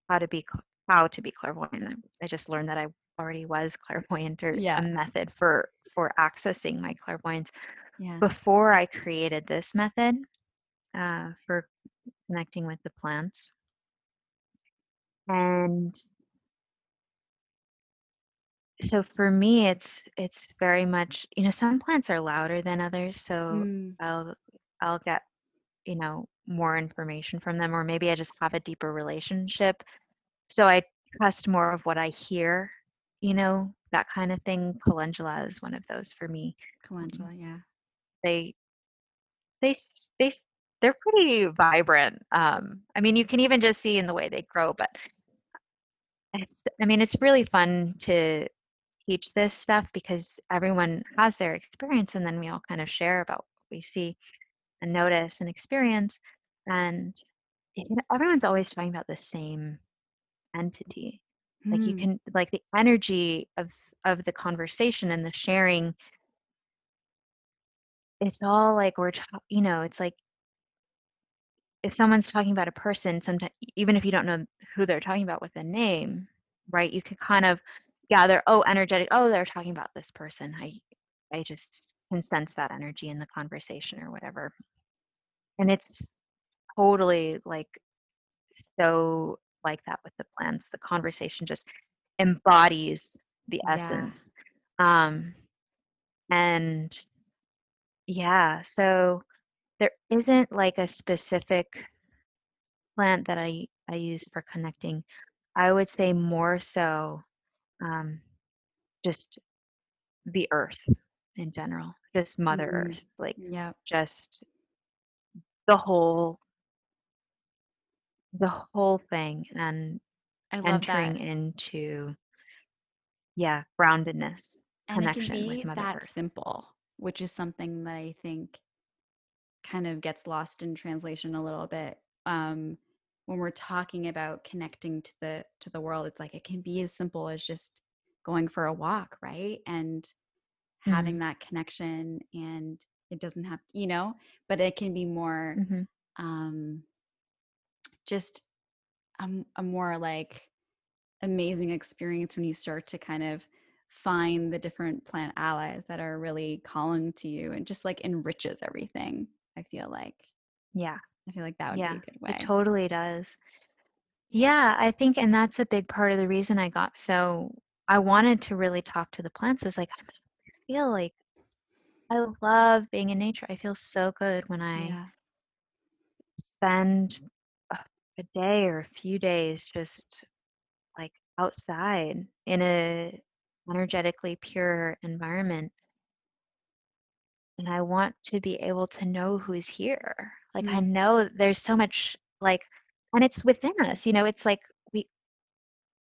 how to be how to be clairvoyant. I just learned that I already was clairvoyant or yeah. a method for for accessing my clairvoyance Yeah. before I created this method uh, for connecting with the plants. And so for me, it's it's very much you know some plants are louder than others, so Mm, I'll I'll get you know more information from them, or maybe I just have a deeper relationship So I trust more of what I hear, you know, that kind of thing. Calendula is one of those for me. Um, calendula, yeah. they they they they're pretty vibrant. Um, I mean, you can even just see in the way they grow, but it's I mean, it's really fun to teach this stuff because everyone has their experience and then we all kind of share about what we see and notice and experience and you know, everyone's always talking about the same entity. Like you Mm, can like the energy of of the conversation and the sharing it's all like we're ta- you know it's like if someone's talking about a person sometimes even if you don't know who they're talking about with a name right you can kind of gather oh energetic oh they're talking about this person i i just can sense that energy in the conversation or whatever and it's totally like so like that with the plants the conversation just embodies the yeah. essence um and Yeah, so there isn't like a specific plant that I I use for connecting. I would say more so um, just the earth in general, just Mother Mm, Earth, like yeah, just the whole the whole thing and I love entering that. into yeah, groundedness, And it can connection with be Mother that Earth. simple, which is something that I think kind of gets lost in translation a little bit. Um, when we're talking about connecting to the to the world, it's like it can be as simple as just going for a walk, right? And hmm having that connection and it doesn't have to, you know, but it can be more hmm um just a more like amazing experience when you start to kind of find the different plant allies that are really calling to you and just like enriches everything. I feel like Yeah, I feel like that would be a good way. it totally does. Yeah, I think, and that's a big part of the reason I got so I wanted to really talk to the plants was like I feel like I love being in nature. I feel so good when I Yeah. spend a, a day or a few days just like outside in a energetically pure environment. and I want to be able to know who's here. Like I Mm. know there's so much like and it's within us, you know, it's like we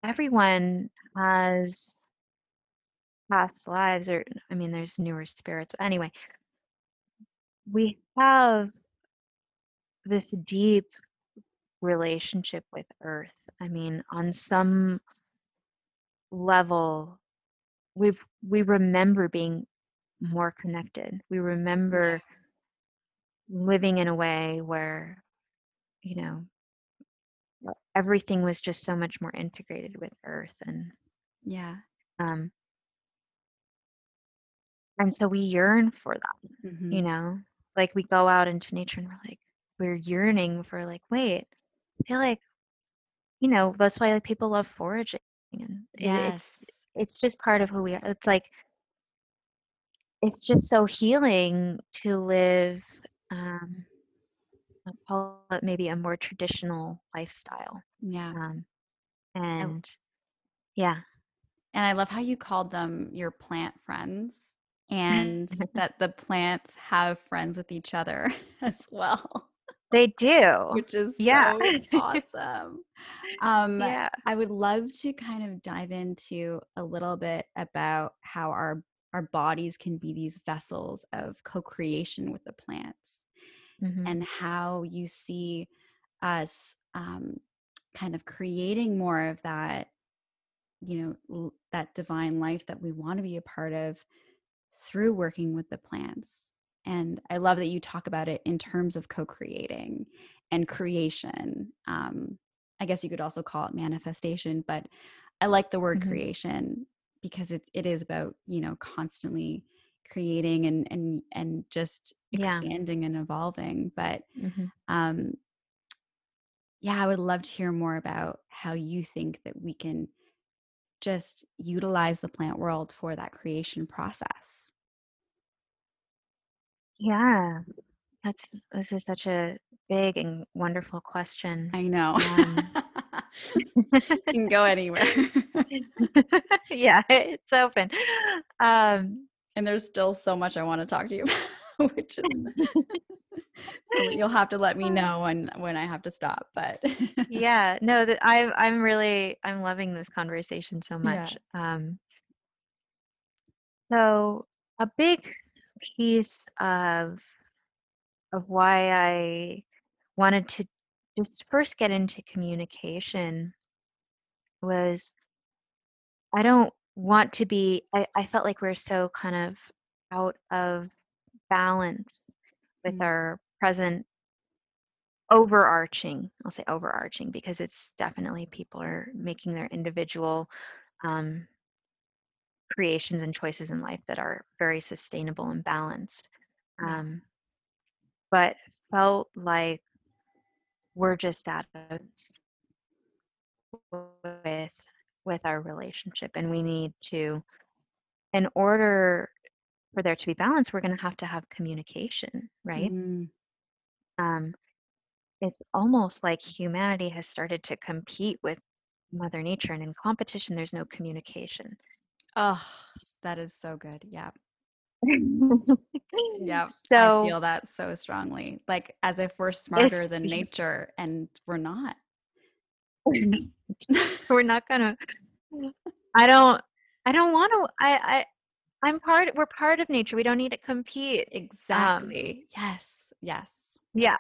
everyone has past lives or I mean there's newer spirits. But anyway, we have this deep relationship with earth. I mean, on some level we've we remember being more connected. We Yeah. Living in a way where, you know, everything was just so much more integrated with earth and Yeah. um and so we yearn for that, you Mhm. know? Like we go out into nature and we're like we're yearning for like, wait, I feel like you know, that's why like people love foraging and it, it's Yes. it's just part of who we are. It's like it's just so healing to live um I'll call it maybe a more traditional lifestyle. Yeah. Um I and yeah. And I love how you called them your plant friends and that the plants have friends with each other as well, They do. which is Yeah. so awesome. Um, yeah. I would love to kind of dive into a little bit about how our our bodies can be these vessels of co-creation with the plants hmm and how you see us um, kind of creating more of that you know that divine life that we want to be a part of through working with the plants. And i love that you talk about it in terms of co-creating and creation um, i guess you could also call it manifestation but i like the word hmm creation because it, it is about you know constantly creating and and and just Yeah. expanding and evolving but hmm um yeah i would love to hear more about how you think that we can just utilize the plant world for that creation process Yeah. That's this is such a big and wonderful question. i know Um can go anywhere yeah, it's open. Um and there's still so much i want to talk to you about which is so you'll have to let me know when when i have to stop but yeah, no, that I I'm really I'm loving this conversation so yeah much. Um so a big piece of of why I wanted to just first get into communication was I don't want to be I, I felt like we're so kind of out of balance with Mm, our present overarching I'll say overarching because it's definitely people are making their individual um, creations and choices in life that are very sustainable and balanced um, but felt like we're just at odds with with our relationship and we need to in order for there to be balance we're going to have to have communication right? Mm, um, it's almost like humanity has started to compete with mother nature and in competition there's no communication. Oh that is so good yeah yeah i so feel that so strongly like as if we're smarter than nature and we're not. We're not gonna i don't i don't want to i i i'm part we're part of nature we don't need to compete um exactly yes yes. Yeah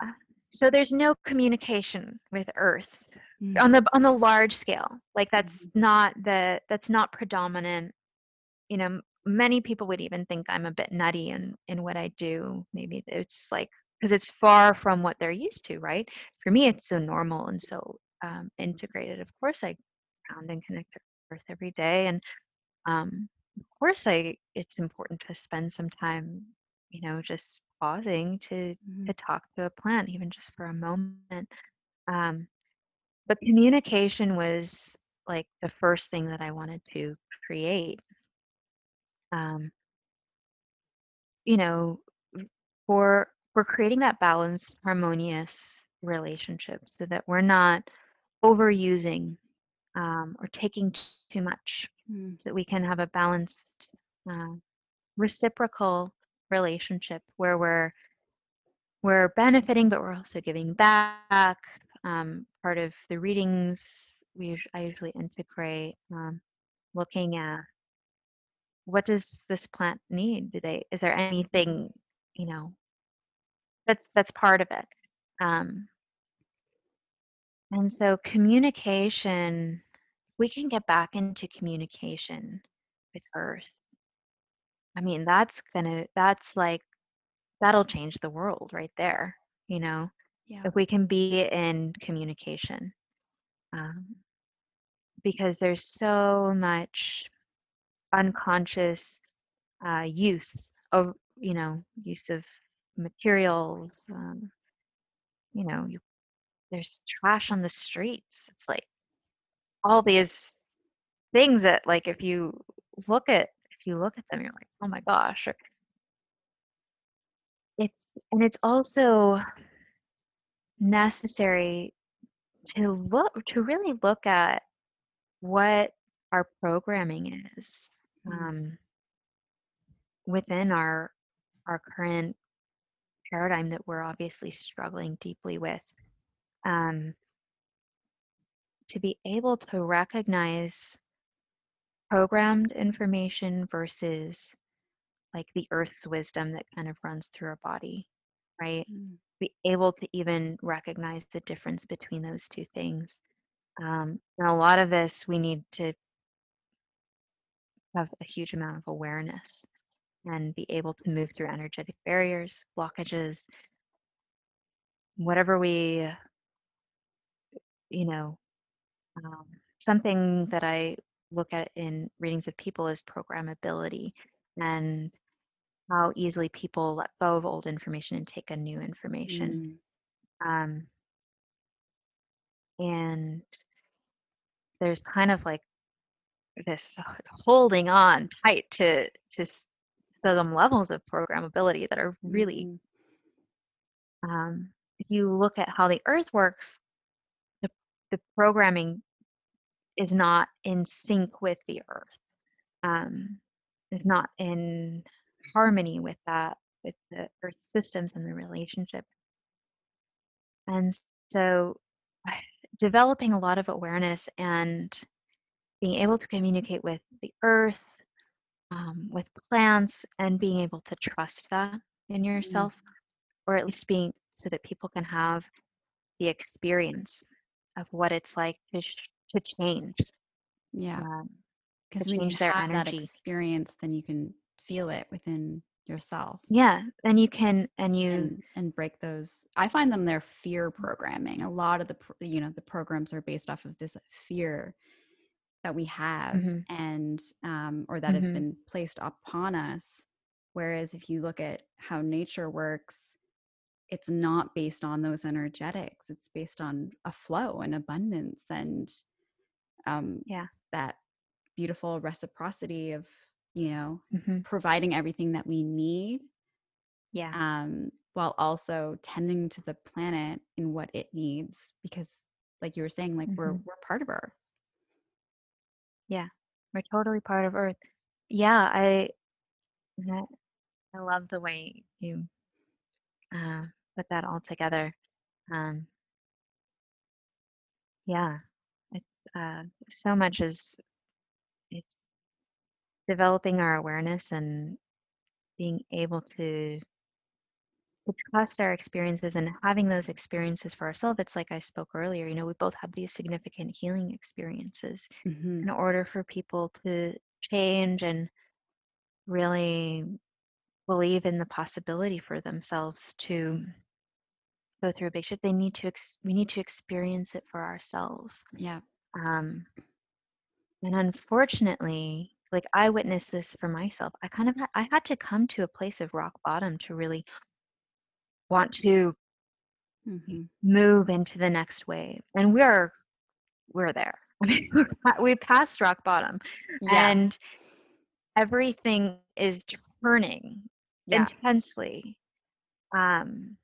so there's no communication with earth Mm, on the on the large scale like that's mhm, not the that's not predominant you know many people would even think i'm a bit nutty in in what i do. Maybe it's like because it's far from what they're used to right? For me it's so normal and so um, integrated. Of course i ground and connect to earth every day and um, of course i it's important to spend some time you know just pausing to mhm, to talk to a plant even just for a moment. Um, but communication was like the first thing that i wanted to create um, you know for for creating that balanced harmonious relationship so that we're not overusing um, or taking too much mm, so that we can have a balanced uh, reciprocal relationship where we're we're benefiting, but we're also giving back. Um, part of the readings we I usually integrate um, looking at what does this plant need? Do they is there anything you know that's that's part of it. Um, and so communication, we can get back into communication with Earth. I mean, that's gonna that's like that'll change the world right there. You know, Yeah. if we can be in communication, um, because there's so much unconscious uh, use of you know use of materials. Um, you know, you, there's trash on the streets. It's like all these things that like if you look at if you look at them, you're like, oh my gosh. It's and it's also necessary to look to really look at what our programming is. Um, within our our current paradigm that we're obviously struggling deeply with um, to be able to recognize programmed information versus like the earth's wisdom that kind of runs through our body right Mm. be able to even recognize the difference between those two things um, and a lot of this we need to have a huge amount of awareness and be able to move through energetic barriers blockages whatever we you know um, something that i look at in readings of people is programmability and how easily people let go of old information and take on new information Mm. um, and there's kind of like this holding on tight to to some levels of programmability that are really Mhm. um, if you look at how the earth works the, the programming is not in sync with the earth um, is not in harmony with that with the earth systems and the relationship and so developing a lot of awareness and being able to communicate with the earth um, with plants and being able to trust that in yourself or at least being so that people can have the experience of what it's like to, sh- to change Yeah. um, Because to when you have that experience, then you can feel it within yourself. yeah and you can and you and and break those i find them their fear programming a lot of the you know the programs are based off of this fear that we have Mhm. and um or that has Mhm. been placed upon us whereas if you look at how nature works it's not based on those energetics it's based on a flow and abundance and um Yeah. that beautiful reciprocity of you know Mhm. providing everything that we need yeah um, while also tending to the planet in what it needs because like you were saying like we're Mhm. we're part of earth we're totally part of earth. Yeah i i I love the way you uh, put that all together um yeah it's uh so much is it's developing our awareness and being able to to trust our experiences and having those experiences for ourselves it's like i spoke earlier you know we both have these significant healing experiences Mhm. in order for people to change and really believe in the possibility for themselves to go through a big shift. They need to ex- we need to experience it for ourselves. Yeah. Um and unfortunately like i witnessed this for myself. I kind of i had to come to a place of rock bottom to really want to Mhm. move into the next wave and we're we're there. I mean we passed rock bottom yeah. and everything is turning yeah. intensely um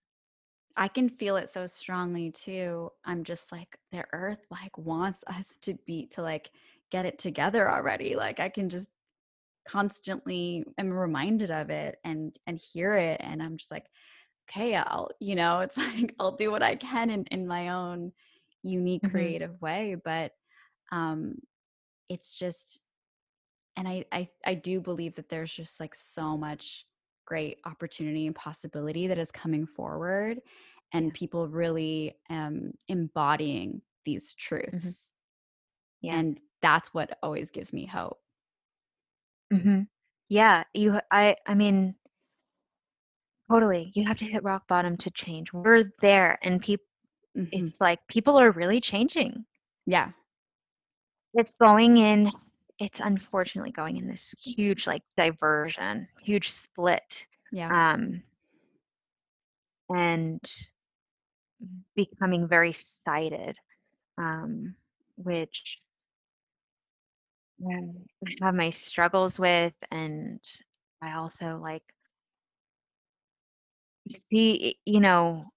i can feel it so strongly too. I'm just like the earth like wants us to be to like get it together already. Like i can just constantly am reminded of it and and hear it and i'm just like okay i'll you know it's like i'll do what i can in, in my own unique Mhm. creative way but um it's just and I, I i do believe that there's just like so much great opportunity and possibility that is coming forward and people really um embodying these truths Yeah. and that's what always gives me hope Mm-hmm. Yeah, you I I mean totally, you have to hit rock bottom to change. We're there, and peop Mhm. it's like people are really changing. yeah It's going in it's unfortunately going in this huge, like, diversion, huge split, yeah um and becoming very sided, um, which um, I have my struggles with, and I also, like see, you know,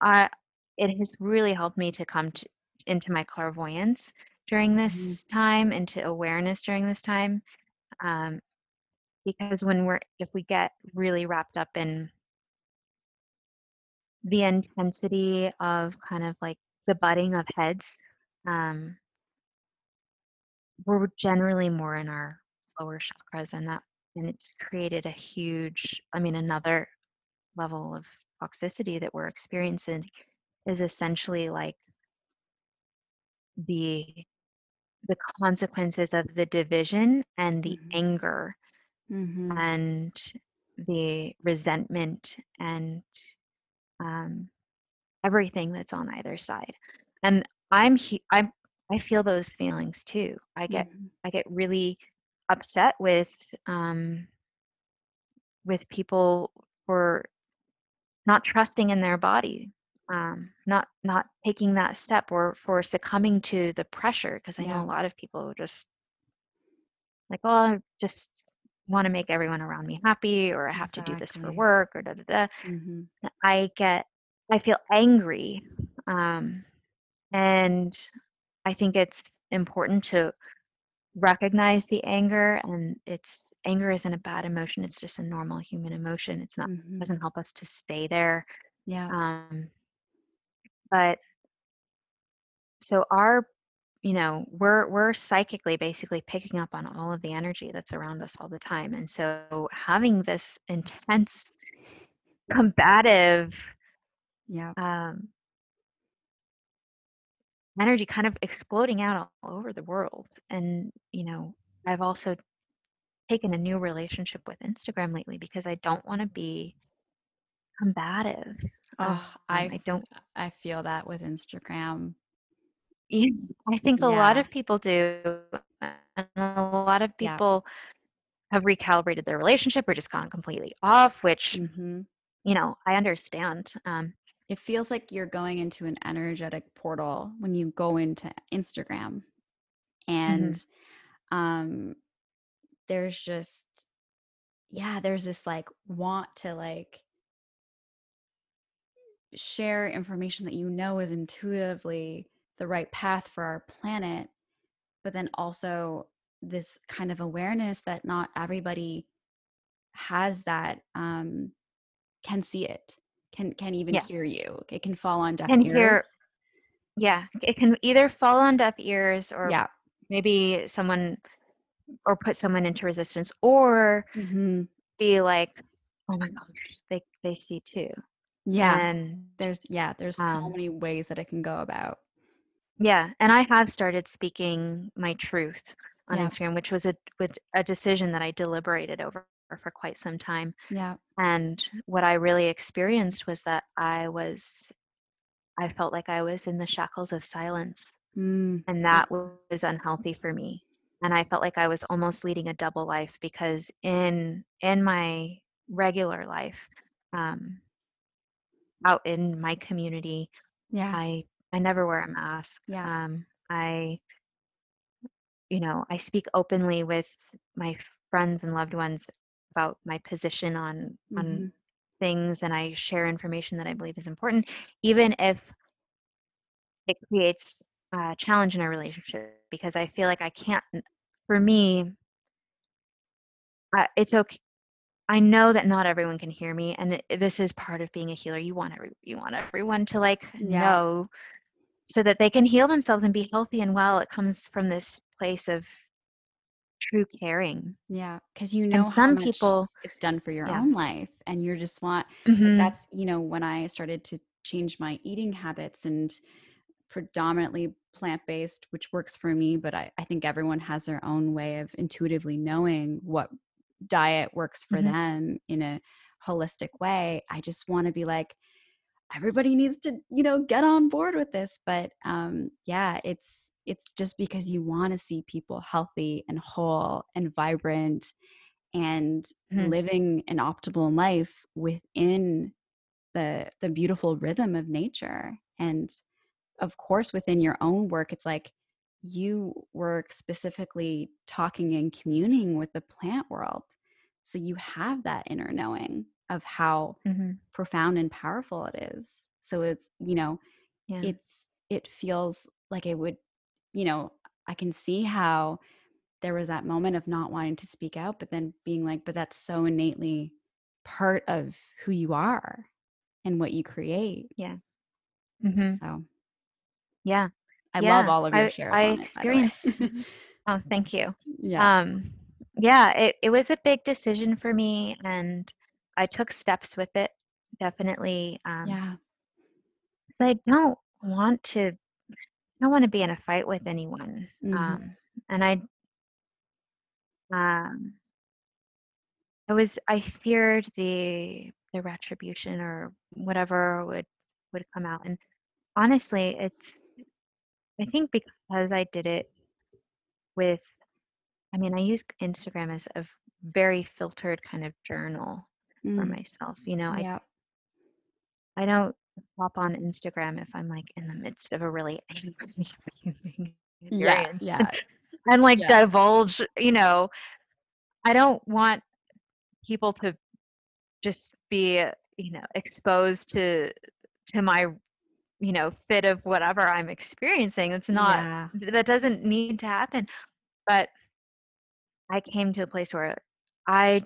I it has really helped me to come to into my clairvoyance during Mhm. this time, into awareness during this time, um, because when we're if we get really wrapped up in the intensity of kind of like the butting of heads, um, we're generally more in our lower chakras, and that and it's created a huge, I mean, another level of toxicity that we're experiencing is essentially like the the consequences of the division and the Mhm. anger Mhm. and the resentment and um, everything that's on either side. And I'm he- I'm I feel those feelings too. I get Mhm. I get really upset with um, with people for not trusting in their body, um, not not taking that step, or for succumbing to the pressure. Because I know a lot of people just like, oh, I just want to make everyone around me happy, or I have to do this for work, or da da da. Mhm. I get I feel angry, um, and I think it's important to recognize the anger and it's anger isn't a bad emotion it's just a normal human emotion it's not Mhm. doesn't help us to stay there Yeah. um but so our you know we're we're psychically basically picking up on all of the energy that's around us all the time and so having this intense combative Yeah. um energy kind of exploding out all over the world and you know i've also taken a new relationship with instagram lately because i don't want to be combative Oh, um I i don't I feel that with Instagram. Yeah, I think a lot of people do, and a lot of Yeah. people have recalibrated their relationship or just gone completely off, which, Mhm. you know, I understand. Um, It feels like you're going into an energetic portal when you go into Instagram. mhm, And um there's just yeah, there's this like want to like share information that you know is intuitively the right path for our planet, but then also this kind of awareness that not everybody has that um can see it can can even yeah, hear you. It can fall on deaf can ears. Hear, yeah, it can either fall on deaf ears or yeah. maybe someone or put someone into resistance or hmm be like, oh my gosh, they they see too. yeah. And there's yeah there's so um, many ways that it can go about. Yeah, and I have started speaking my truth on yeah. Instagram, which was a with a decision that I deliberated over for quite some time. yeah And what I really experienced was that I was I felt like I was in the shackles of silence, mm, and that was unhealthy for me. And I felt like I was almost leading a double life because in in my regular life, um, out in my community, yeah I I never wear a mask. yeah Um, I you know, I speak openly with my friends and loved ones about my position on on hmm things and I share information that I believe is important, even if it creates a challenge in a relationship because I feel like I can't for me uh, it's okay. I know that not everyone can hear me, and it, this is part of being a healer. You want every you want everyone to like Yeah. know so that they can heal themselves and be healthy and well. It comes from this place of true caring. Yeah, because you know And some people, it's done for your yeah. own life, and you're just want Mhm. that's you know when I started to change my eating habits and predominantly plant based, which works for me, but I, I think everyone has their own way of intuitively knowing what diet works for Mhm. them in a holistic way. I just want to be like, everybody needs to, you know, get on board with this. But um, yeah, it's it's just because you want to see people healthy and whole and vibrant and Mhm. living an optimal life within the the beautiful rhythm of nature and of course within your own work it's like you work specifically talking and communing with the plant world so you have that inner knowing of how Mhm. profound and powerful it is so it's you know Yeah. it's it feels like it would you know i can see how there was that moment of not wanting to speak out but then being like but that's so innately part of who you are and what you create Yeah. Mhm. so Yeah. i Yeah. love all of your I shares I on it by the way. experienced Oh, thank you. yeah Um yeah, it it was a big decision for me and I took steps with it. Definitely um yeah 'cause I don't want to I don't want to be in a fight with anyone. Mhm. Um and I um I was I feared the the retribution or whatever would would come out. And honestly, it's I think because I did it with I mean, I use Instagram as a very filtered kind of journal for Mm, myself. You know, I yeah I don't hop on Instagram if I'm like in the midst of a really angry feeling yeah yeah and like yeah divulge, you know, I don't want people to just be, you know, exposed to to my, you know, fit of whatever I'm experiencing. It's not yeah that doesn't need to happen. But I came to a place where I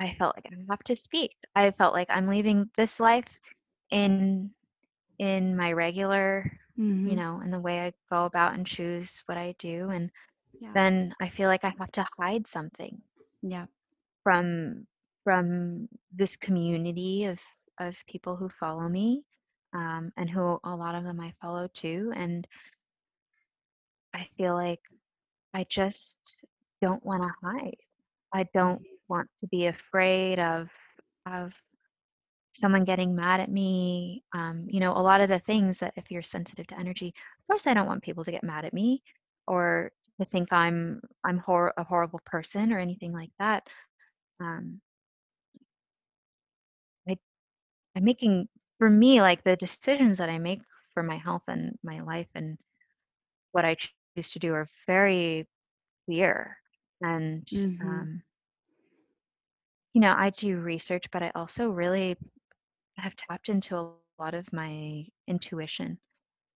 I felt like I have to speak. I felt like I'm leaving this life in in my regular, you hmm know, in the way I go about and choose what I do and yeah. then I feel like I have to hide something yeah. from from this community of of people who follow me um, and who a lot of them I follow too and I feel like I just don't want to hide. I don't want to be afraid of of someone getting mad at me. Um, you know, a lot of the things that if you're sensitive to energy, of course I don't want people to get mad at me or to think I'm I'm hor- a horrible person or anything like that. Um, I I'm making for me like the decisions that I make for my health and my life and what I choose to do are very clear. And hmm um, you know, I do research, but I also really have tapped into a lot of my intuition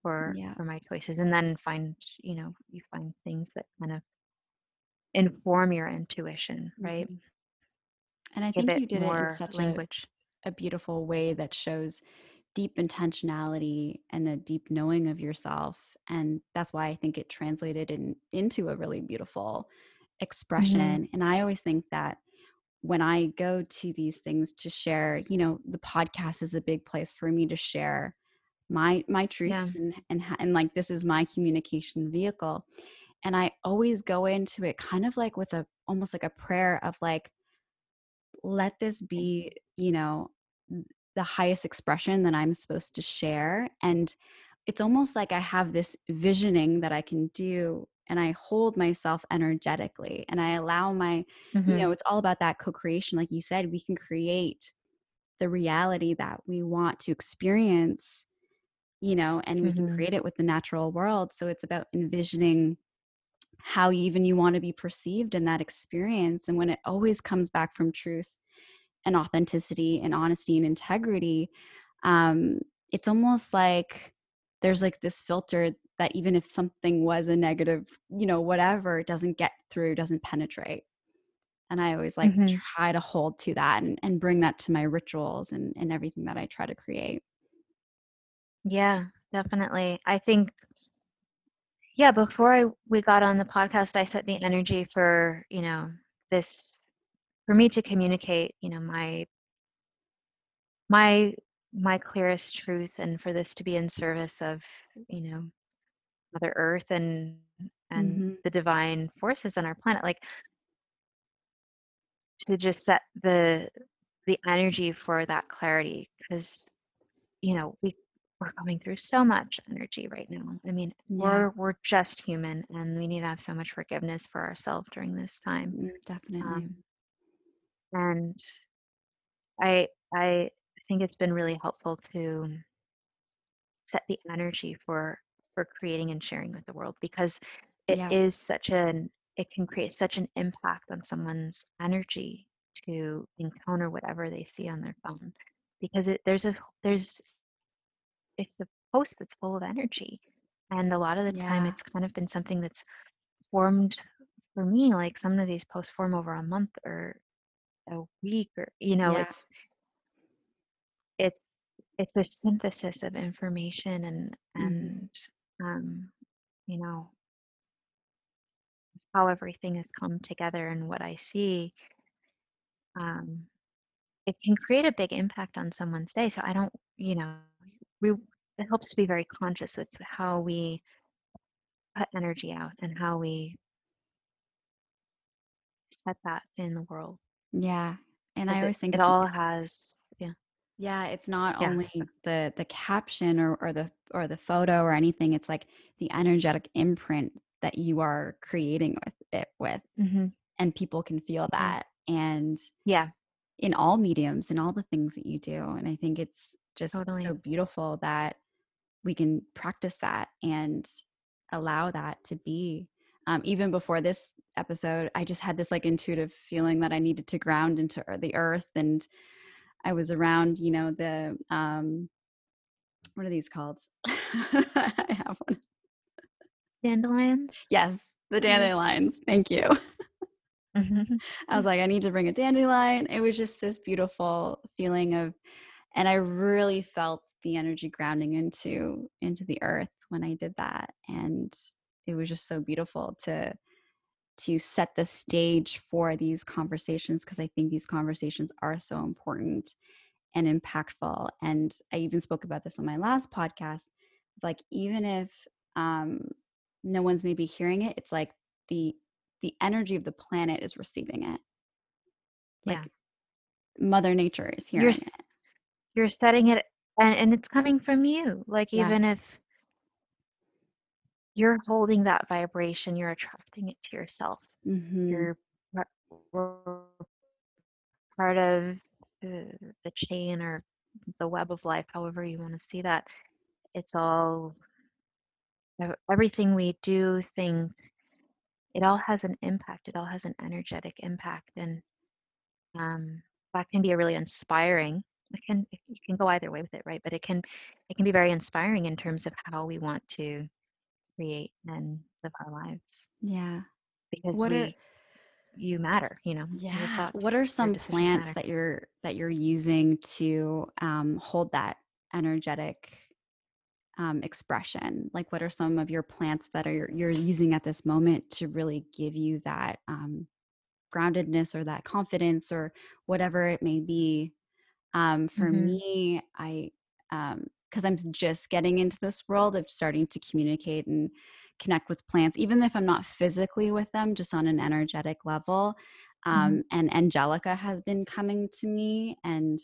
for yeah for my choices, and then find you know you find things that kind of inform your intuition, right? mhm. and i Give think you did it in such a language. a beautiful way that shows deep intentionality and a deep knowing of yourself and that's why i think it translated in, into a really beautiful hmm expression and i always think that when i go to these things to share you know the podcast is a big place for me to share my my Yeah. truths and and, and like this is my communication vehicle and i always go into it kind of like with a almost like a prayer of like let this be, you know, the highest expression that I'm supposed to share. And it's almost like I have this visioning that I can do and I hold myself energetically and I allow my, you hmm know, it's all about that co creation. Like you said, we can create the reality that we want to experience, you know, and we can hmm create it with the natural world. So it's about envisioning how even you want to be perceived in that experience. And when it always comes back from truth and authenticity and honesty and integrity um it's almost like there's like this filter that even if something was a negative you know whatever it doesn't get through doesn't penetrate and i always like Mhm. try to hold to that and, and bring that to my rituals and, and everything that i try to create Yeah, definitely. I think yeah, before I we got on the podcast, I set the energy for, you know, this for me to communicate, you know, my my my clearest truth and for this to be in service of, you know, Mother Earth and and hmm the divine forces on our planet. Like to just set the the energy for that clarity because you know we we're going through so much energy right now. I mean yeah. we're we're just human and we need to have so much forgiveness for ourselves during this time. Mm, definitely. Um, and i i think it's been really helpful to set the energy for for creating and sharing with the world because it yeah. is such an it can create such an impact on someone's energy to encounter whatever they see on their phone because it there's a there's it's a post that's full of energy and a lot of the time it's kind of been something that's formed for me like some of these posts form over a month or a week or you know yeah. it's it's it's a synthesis of information and hmm and um you know how everything has come together and what i see um it can create a big impact on someone's day. So i don't you know we it helps to be very conscious with how we put energy out and how we set that in the world. Yeah and i because it, always think it all has yeah it's not yeah only the the caption or or the or the photo or anything. It's like the energetic imprint that you are creating with it with, hmm and people can feel that. And yeah in all mediums, in all the things that you do, and I think it's just so beautiful that we can practice that and allow that to be. Um, even before this episode, I just had this like intuitive feeling that I needed to ground into the earth and I was around, you know, the um what are these called? I have one. dandelions Yes, the dandelions. Thank you. hmm I was like, I need to bring a dandelion. It was just this beautiful feeling of and I really felt the energy grounding into into the earth when I did that. And it was just so beautiful to to set the stage for these conversations because I think these conversations are so important and impactful. And I even spoke about this on my last podcast. Like, even if um, no one's maybe hearing it, it's like the the energy of the planet is receiving it. yeah Like Mother Nature is you're hearing it. you're setting it and, and it's coming from you like Yeah. even if you're holding that vibration you're attracting it to yourself. Hmm you're part of the, the chain or the web of life however you want to see that. It's all everything we do think it all has an impact it all has an energetic impact and um, that can be a really inspiring it can it, you can go either way with it right? But it can it can be very inspiring in terms of how we want to create and live our lives Yeah. because What are you matter you know yeah? thoughts What are some plants matter that you're that you're using to um, hold that energetic um, expression? Like, what are some of your plants that are you're using at this moment to really give you that um, groundedness or that confidence or whatever it may be? Um, for hmm me, I because I'm just getting into this world of starting to communicate and connect with plants, even if I'm not physically with them, just on an energetic level. hmm Um, and Angelica has been coming to me and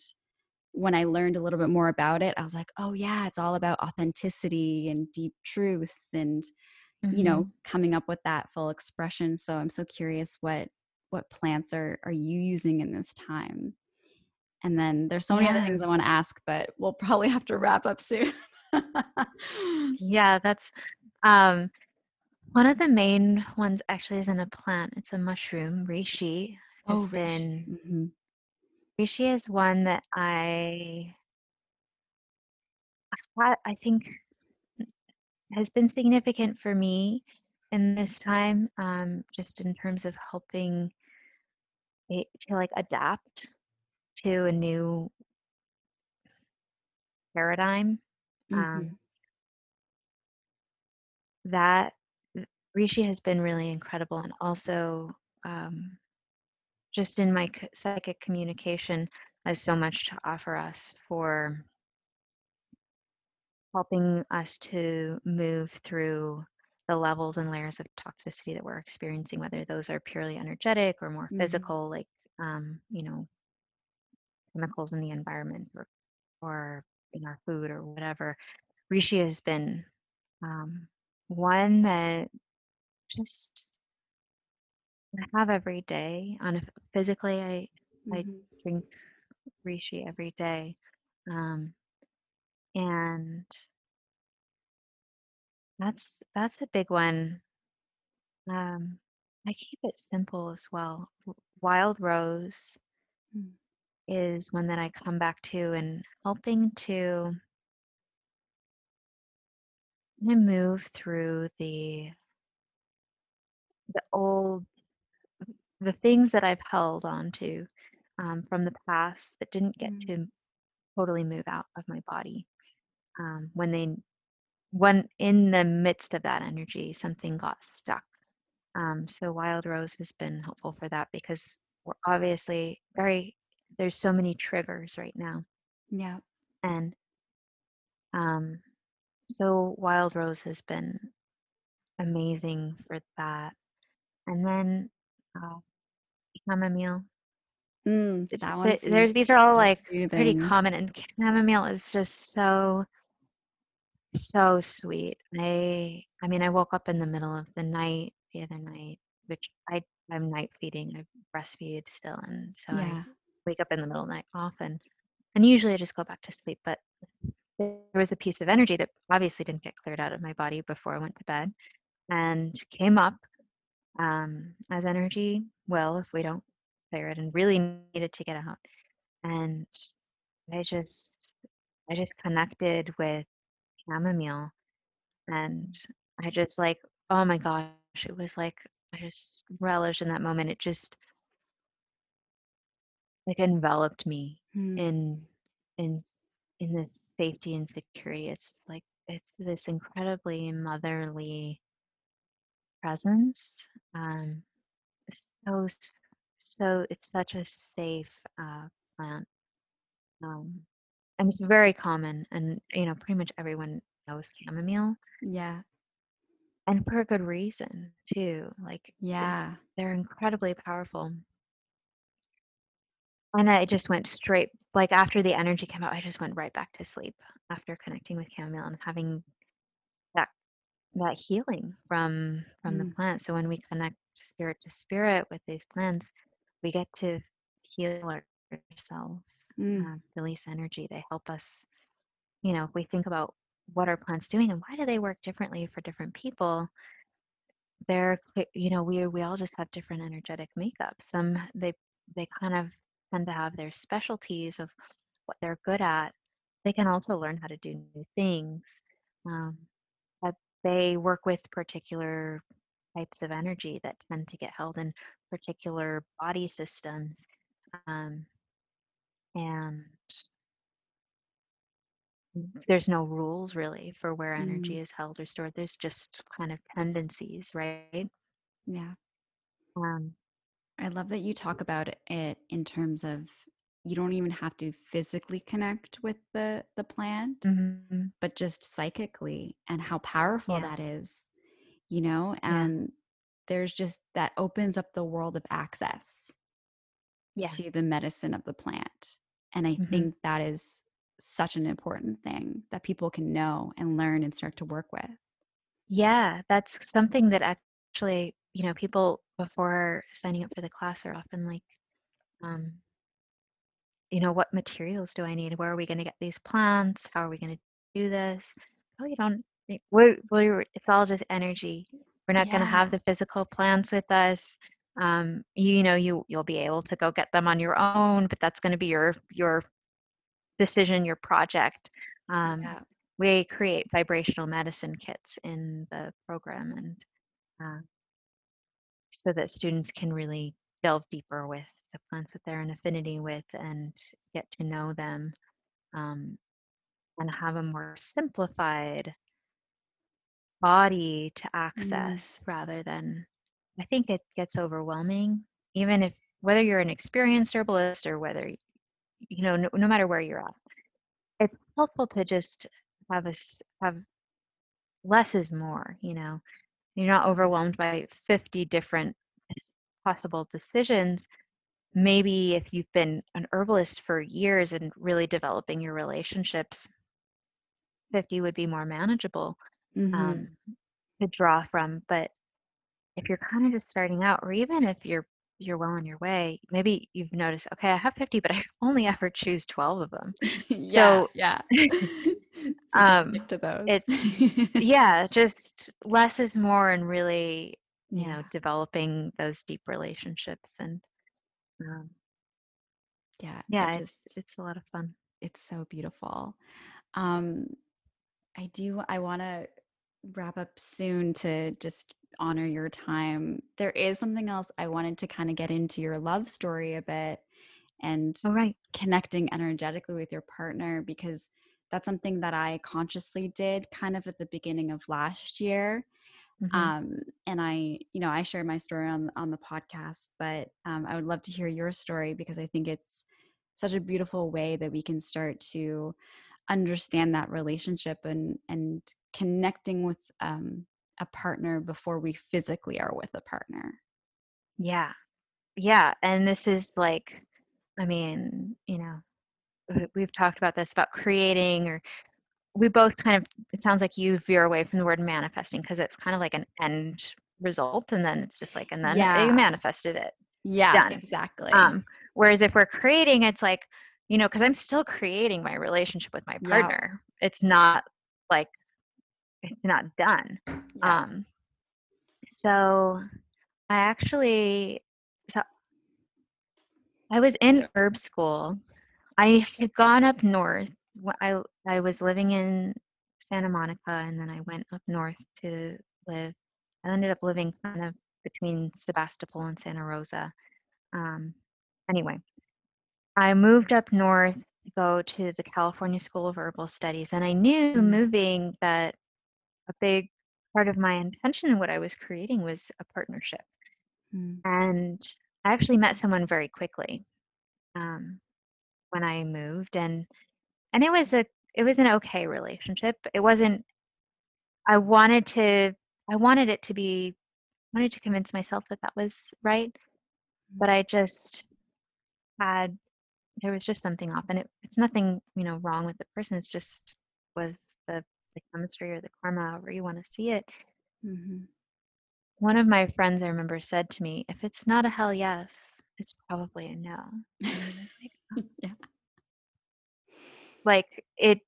when I learned a little bit more about it, I was like, oh, yeah, it's all about authenticity and deep truth and, you hmm know, coming up with that full expression. So I'm so curious what what plants are are you using in this time? And then there's so many other things I want to ask, but we'll probably have to wrap up soon. yeah that's um one of the main ones actually isn't a plant it's a mushroom reishi has oh, been hmm reishi is one that i I I think has been significant for me in this time, um, just in terms of helping it, to like adapt to a new paradigm. Um, Mhm. that reishi has been really incredible, and also um, just in my psychic communication has so much to offer us for helping us to move through the levels and layers of toxicity that we're experiencing, whether those are purely energetic or more Mhm. physical, like um, you know, chemicals in the environment or or in our food or whatever. reishi has been um, one that just I have every day. On a, physically, I I Mhm. drink reishi every day, um, and that's that's a big one. Um, I keep it simple as well. Wild Rose Mm. Is one that I come back to and helping to move through the the old the things that I've held on to um, from the past that didn't get Mm. to totally move out of my body. Um, when they when in the midst of that energy, something got stuck. Um, so Wild Rose has been helpful for that because we're obviously very there's so many triggers right now, Yeah. and um, so Wild Rose has been amazing for that. And then uh, chamomile. Mm, that one th- There's these are all so like pretty common, and chamomile is just so so sweet. I I mean, I woke up in the middle of the night the other night, which I I'm night feeding. I breastfeed still, and so I Yeah. Wake up in the middle of the night often. And usually I just go back to sleep, but there was a piece of energy that obviously didn't get cleared out of my body before I went to bed and came up um, as energy will if we don't clear it and really needed to get out. And I just I just connected with chamomile and I just like, oh my gosh, it was like I just relished in that moment. It just like enveloped me Mm. in in in this safety and security. It's like it's this incredibly motherly presence. Um, so so it's such a safe uh, plant. Um, and it's very common, and you know, pretty much everyone knows chamomile, Yeah. and for a good reason too. Like Yeah. they're incredibly powerful. And I just went straight, like after the energy came out, I just went right back to sleep after connecting with chamomile and having that that healing from from the Mm. plant. So when we connect spirit to spirit with these plants, we get to heal ourselves, Mm. uh, release energy. They help us, you know, if we think about what are plants doing and why do they work differently for different people, they're, you know, we we all just have different energetic makeup. Some they they kind of tend to have their specialties of what they're good at. They can also learn how to do new things. Um, but they work with particular types of energy that tend to get held in particular body systems. Um, and there's no rules really for where energy Mm. is held or stored. There's just kind of tendencies, right? Yeah. Um, I love that you talk about it in terms of you don't even have to physically connect with the the plant, mhm, but just psychically and how powerful Yeah, that is. You know, yeah, and there's just that opens up the world of access yeah. to the medicine of the plant. And I hmm think that is such an important thing that people can know and learn and start to work with. Yeah, that's something that actually, you know, people before signing up for the class are often like, um, you know, what materials do I need? Where are we going to get these plants? How are we going to do this? Oh, you don't. We're, we're, it's all just energy. We're not going to have the physical plants with us. Um, you know, you you'll be able to go get them on your own, but that's going to be your your decision, your project. Um, Yeah. we create vibrational medicine kits in the program, and uh, so that students can really delve deeper with the plants that they're in affinity with and get to know them um, and have a more simplified body to Mm. access rather than I think it gets overwhelming even if whether you're an experienced herbalist or whether you know no, no matter where you're at it's helpful to just have a s- have less is more you know you're not overwhelmed by 50 different possible decisions maybe if you've been an herbalist for years and really developing your relationships 50 would be more manageable Mhm. um, to draw from but if you're kind of just starting out or even if you're you're well on your way maybe you've noticed okay i have 50 but i only ever choose 12 of them yeah, so yeah. so um stick to those. it's yeah just less is more and really you yeah, know developing those deep relationships and um, yeah. yeah It it's just it's a lot of fun it's so beautiful. Um, I do. I want to wrap up soon to just honor your time. There is something else I wanted to kind of get into your love story a bit and all right connecting energetically with your partner because that's something that I consciously did kind of at the beginning of last year. Mhm. Um, and I, you know, I share my story on on the podcast, but um, I would love to hear your story because I think it's such a beautiful way that we can start to understand that relationship and and connecting with um, a partner before we physically are with a partner. yeah yeah and this is like i mean you know we've talked about this about creating or we both kind of it sounds like you veer away from the word manifesting because it's kind of like an end result and then it's just like and then Yeah. you manifested it Yeah, Done. exactly. um whereas if we're creating it's like you know because i'm still creating my relationship with my Yeah. partner it's not like it's not done Yeah. um so i actually so i was in herb school i had gone up north i i was living in santa monica and then i went up north to live i ended up living kind of between sebastopol and santa rosa um anyway I moved up north to go to the California School of Herbal Studies, and I knew Mhm. moving that a big part of my intention and what I was creating was a partnership. Mm. And I actually met someone very quickly um, when I moved, and and it was a it was an okay relationship. It wasn't. I wanted to. I wanted it to be. Wanted to convince myself that that was right, but I just had there was just something off and it, it's nothing you know wrong with the person it's just was the, the chemistry or the karma however you want to see it Mhm. one of my friends i remember said to me if it's not a hell yes it's probably a no And I was like, yeah. like it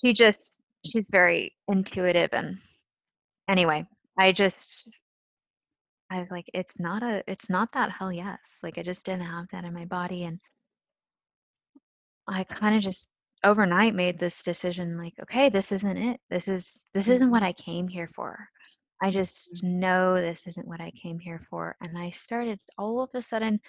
she just she's very intuitive and anyway i just i was like it's not a it's not that hell yes like i just didn't have that in my body and I kind of just overnight made this decision like, okay, this isn't it. This is this isn't mm-hmm. what I came here for. I just mm-hmm. know this isn't what I came here for. And I started all of a sudden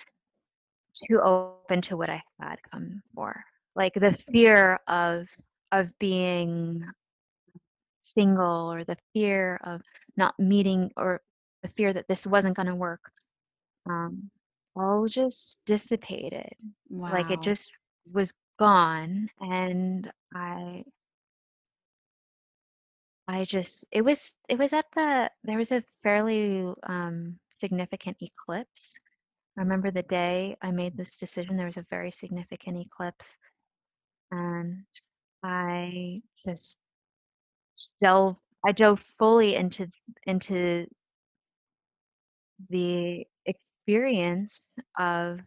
to open to what I had come for. Like the fear of of being single or the fear of not meeting or the fear that this wasn't going to work um, all just dissipated Wow. like it just was gone and i i just it was it was at the there was a fairly um significant eclipse i remember the day i made this decision there was a very significant eclipse and i just delve i dove fully into into the experience of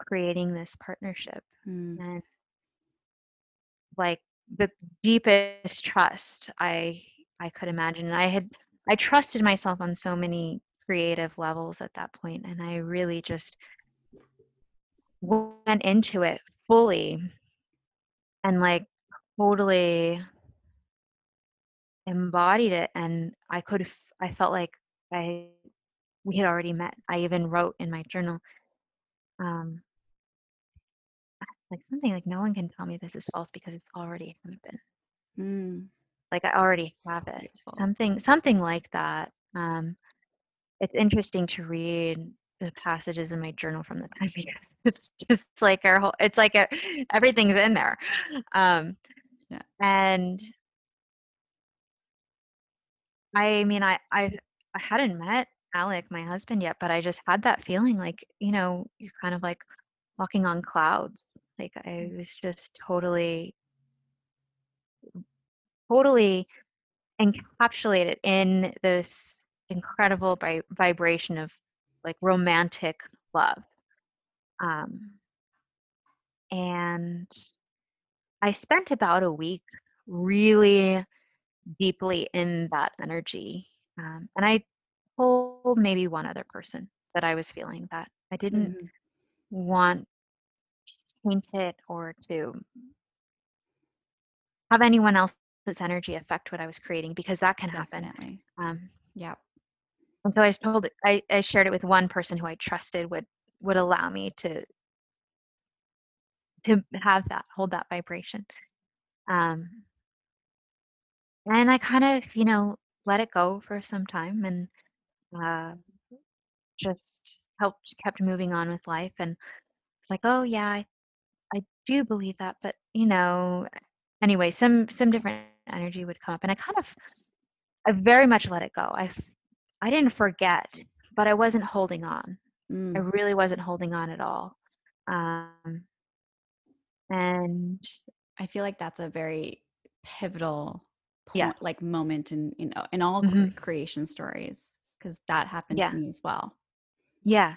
creating this partnership Mm. and like the deepest trust I I could imagine. And I had I trusted myself on so many creative levels at that point, and I really just went into it fully and like totally embodied it. And I could f- I felt like I we had already met. I even wrote in my journal um, like something like no one can tell me this is false because it's already happened. Mm. Like I already So have it. beautiful. Something something like that. Um, it's interesting to read the passages in my journal from the time because it's just like our whole it's like a, everything's in there. Um, Yeah. and I mean I I I hadn't met Alec, my husband yet, but I just had that feeling like, you know, you're kind of like walking on clouds. Like I Mm. was just totally totally encapsulated in this incredible vi- vibration of like romantic love. Um, and I spent about a week really deeply in that energy. Um, and I told maybe one other person that I was feeling that. I didn't Mhm. want to paint it or to have anyone else's energy affect what I was creating because that can happen. Definitely. Um, Yep. And so I told I, I shared it with one person who I trusted would would allow me to to have that hold that vibration. Um, and I kind of you know let it go for some time and uh, just helped kept moving on with life and it's like oh yeah I, I do believe that but you know anyway some some different energy would come up and I kind of I very much let it go. I I didn't forget, but I wasn't holding on. I Mm. really wasn't holding on at all. Um, and I feel like that's a very pivotal Yeah. point, like moment in you know in all Mhm. creation stories because that happened Yeah. to me as well. yeah,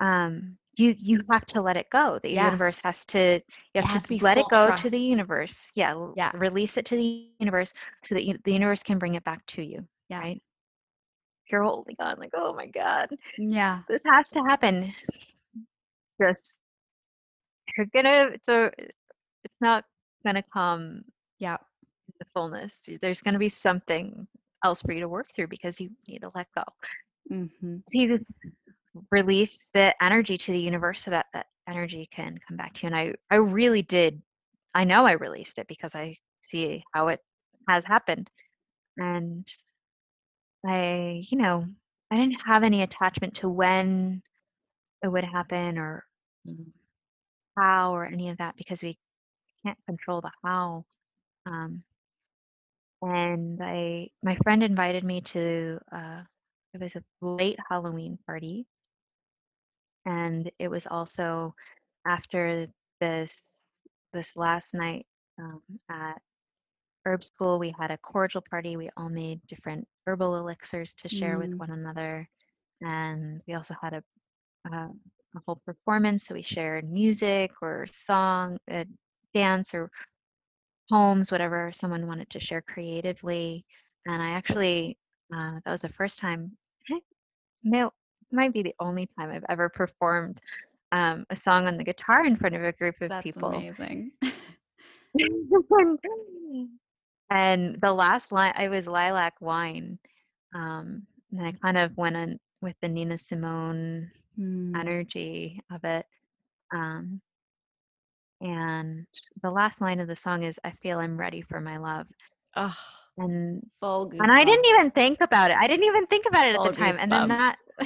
um, you you have to let it go. The Yeah. universe has to. You have has to, to let it go to the universe. Yeah, Yeah. release it to the universe so that you, the universe can bring it back to you. Yeah. Right. You're holding on, like, oh my god, Yeah. this has to happen. Just you're gonna. So it's not gonna come Yeah. the fullness. There's to be something else for you to work through because you need to let go. hmm So you release the energy to the universe so that that energy can come back to you. And I, I really did. I know I released it because I see how it has happened. And I, you know, I didn't have any attachment to when it would happen or mm, how or any of that because we can't control the how. Um, and I my friend invited me to uh it was a late Halloween party and it was also after this this last night um, at herb school we had a cordial party we all made different herbal elixirs to share with Mm. one another and we also had a uh, a whole performance so we shared music or song uh, dance or poems, whatever someone wanted to share creatively. And I actually, uh, that was the first time, no, might be the only time I've ever performed um, a song on the guitar in front of a group of That's people. amazing. and the last line, it was Lilac Wine. Um, and I kind of went in with the Nina Simone Mm. energy of it. Um, and the last line of the song is, I feel I'm ready for my love. Ugh, And. And I didn't even think about it. I didn't even think about it at the time. And then that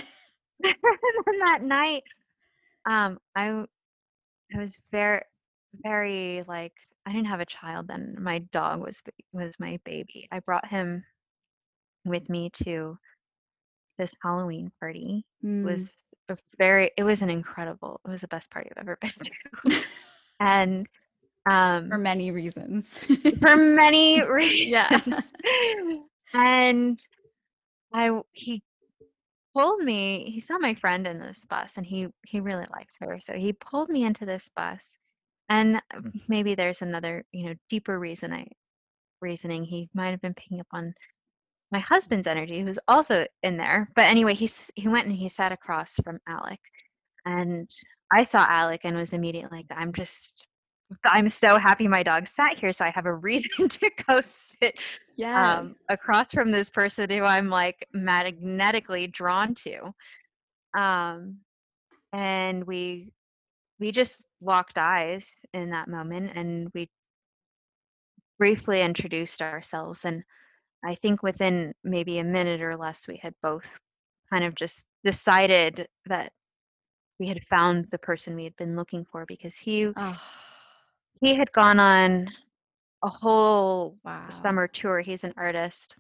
and then that night, um, I I was very very like I didn't have a child then. My dog was was my baby. I brought him with me to this Halloween party. It Mm. was a very it was an incredible. It was the best party I've ever been to. and um for many reasons. for many reasons. Yeah. and I he pulled me. He saw my friend in this bus, and he he really likes her, so he pulled me into this bus. And um, maybe there's another you know deeper reason I reasoning. He might have been picking up on my husband's energy, who's also in there. But anyway, he he went and he sat across from Alec, and I saw Alec and was immediately like, I'm just. I'm so happy my dog sat here, so I have a reason to go sit yeah. um, across from this person who I'm like magnetically drawn to. Um, and we we just locked eyes in that moment and we briefly introduced ourselves and I think within maybe a minute or less we had both kind of just decided that we had found the person we had been looking for because he Oh, he had gone on a whole wow. summer tour. He's an artist.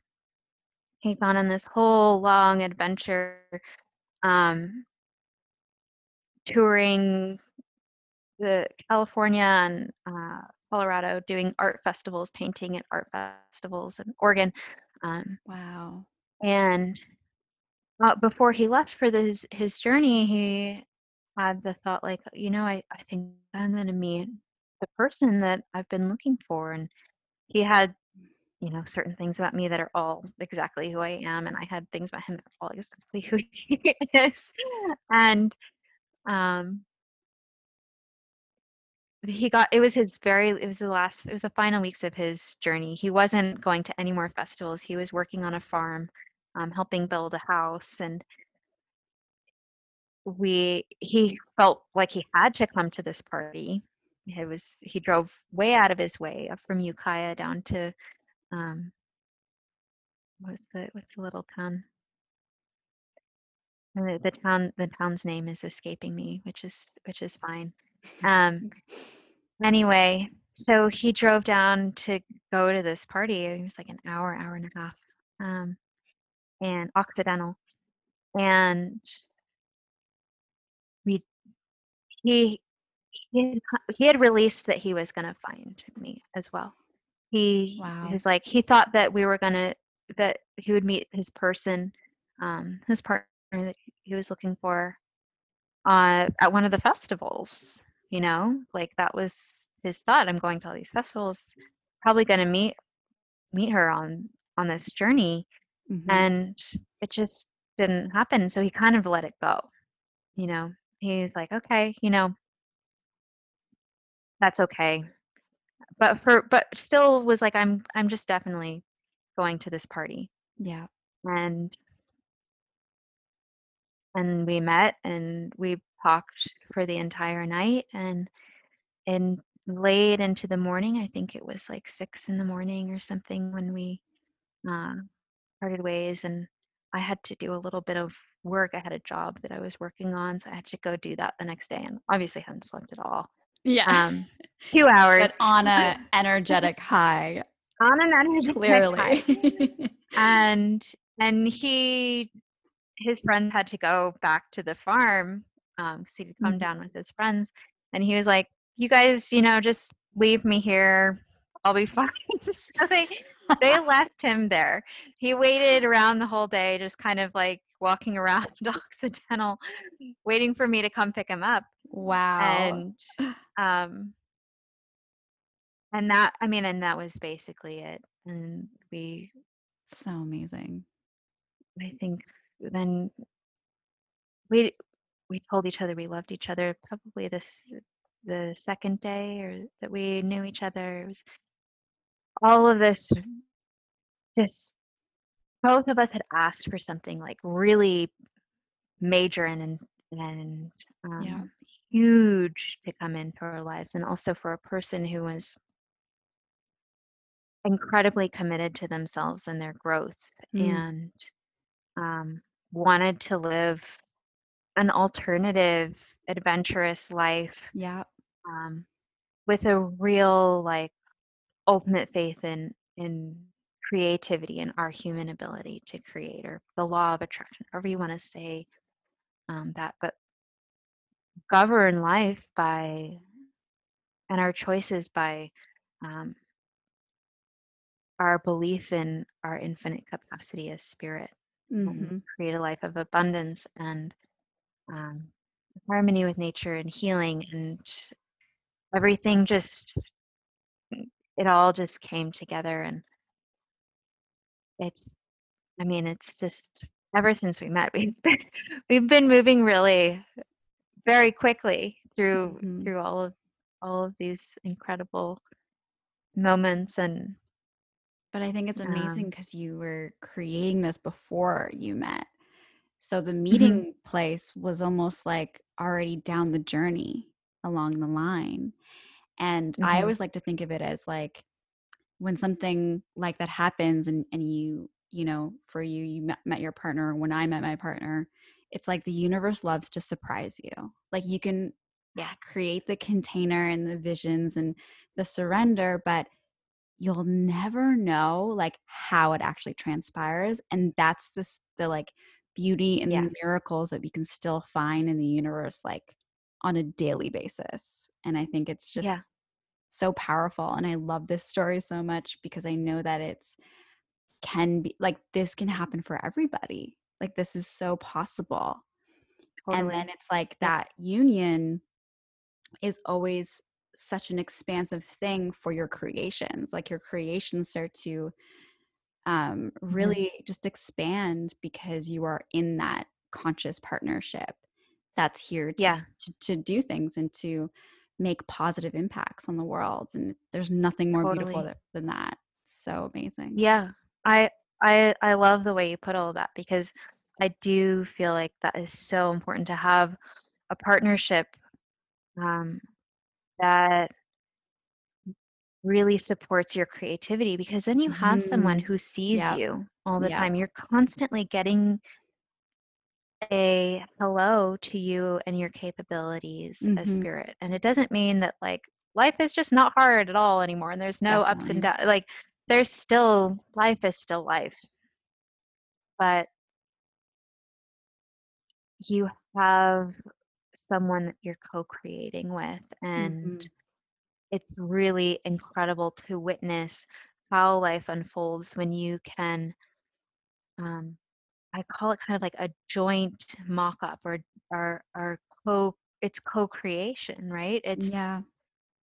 He'd gone on this whole long adventure um touring the California and uh, Colorado doing art festivals, painting at art festivals in Oregon. Um, Wow. and uh, before he left for this his journey, he had the thought like, you know, I, I think I'm gonna meet the person that I've been looking for. And he had, you know, certain things about me that are all exactly who I am, and I had things about him that are all exactly who he is. And um he got it was his very it was the last it was the final weeks of his journey. He wasn't going to any more festivals. He was working on a farm um, helping build a house and we he felt like he had to come to this party. It was he drove way out of his way up from ukiah down to um what's the what's the little town? The, the town the town's name is escaping me which is which is fine um Anyway, so he drove down to go to this party. It was like an hour, hour and a half, um, and Occidental. And we, he, he had, he had released that he was going to find me as well. He Wow. was like, he thought that we were going to, that he would meet his person, um, his partner that he was looking for uh, at one of the festivals. You know, like that was his thought. I'm going to all these festivals, probably going to meet meet her on on this journey, Mhm. and it just didn't happen. So he kind of let it go. You know, he's like, okay, you know, that's okay. But for but still was like, I'm I'm just definitely going to this party, yeah. and and we met and we talked for the entire night and and late into the morning i think it was like six in the morning or something when we uh, parted ways and i had to do a little bit of work i had a job that i was working on so i had to go do that the next day and obviously hadn't slept at all Yeah. um two hours but on a energetic high, on an energetic high. clearly. and and he his friends had to go back to the farm um because he'd come Mhm. down with his friends and he was like you guys you know just leave me here i'll be fine so they they left him there he waited around the whole day just kind of like walking around occidental waiting for me to come pick him up wow. and um and that i mean and that was basically it and we so amazing. I think then we we told each other we loved each other probably this the second day or that we knew each other. It was all of this just both of us had asked for something like really major and and um, Yeah. huge to come into our lives and also for a person who was incredibly committed to themselves and their growth Mm. and um, wanted to live an alternative adventurous life Yeah. um, with a real like ultimate faith in in creativity and our human ability to create or the law of attraction however you want to say um, that but govern life by and our choices by um, our belief in our infinite capacity as spirit hmm create a life of abundance and um, harmony with nature and healing and everything just it all just came together and it's i mean it's just ever since we met we've been we've been moving really very quickly through Mhm. through all of all of these incredible moments and But I think it's amazing Um, because you were creating this before you met. So the Mm-hmm. meeting place was almost like already down the journey along the line. And mm-hmm. I always like to think of it as like when something like that happens and, and you, you know, for you, you met, met your partner, when I met my partner, it's like the universe loves to surprise you. Like you can yeah, create the container and the visions and the surrender, but you'll never know like how it actually transpires. And that's this the like beauty and yeah. the miracles that we can still find in the universe like on a daily basis. And I think it's just yeah. so powerful. And I love this story so much because I know that it's can be like this can happen for everybody. Like this is so possible. Totally. And then it's like that union is always such an expansive thing for your creations. Like your creations start to um, mm-hmm. really mm-hmm. just expand because you are in that conscious partnership that's here to, yeah. to, to, do things and to make positive impacts on the world. And there's nothing more totally. beautiful than that. So amazing. Yeah. I, I, I love the way you put all of that because I do feel like that is so important to have a partnership um, that really supports your creativity because then you have someone mm-hmm. who sees yep. you all the yep. time. You're constantly getting a hello to you and your capabilities mm-hmm. as spirit. And it doesn't mean that like life is just not hard at all anymore and there's no Definitely. ups and downs. Like there's still life is still life. But you have someone that you're co-creating with and mm-hmm it's really incredible to witness how life unfolds when you can um, i call it kind of like a joint mock-up or or, or co it's co-creation right? It's yeah.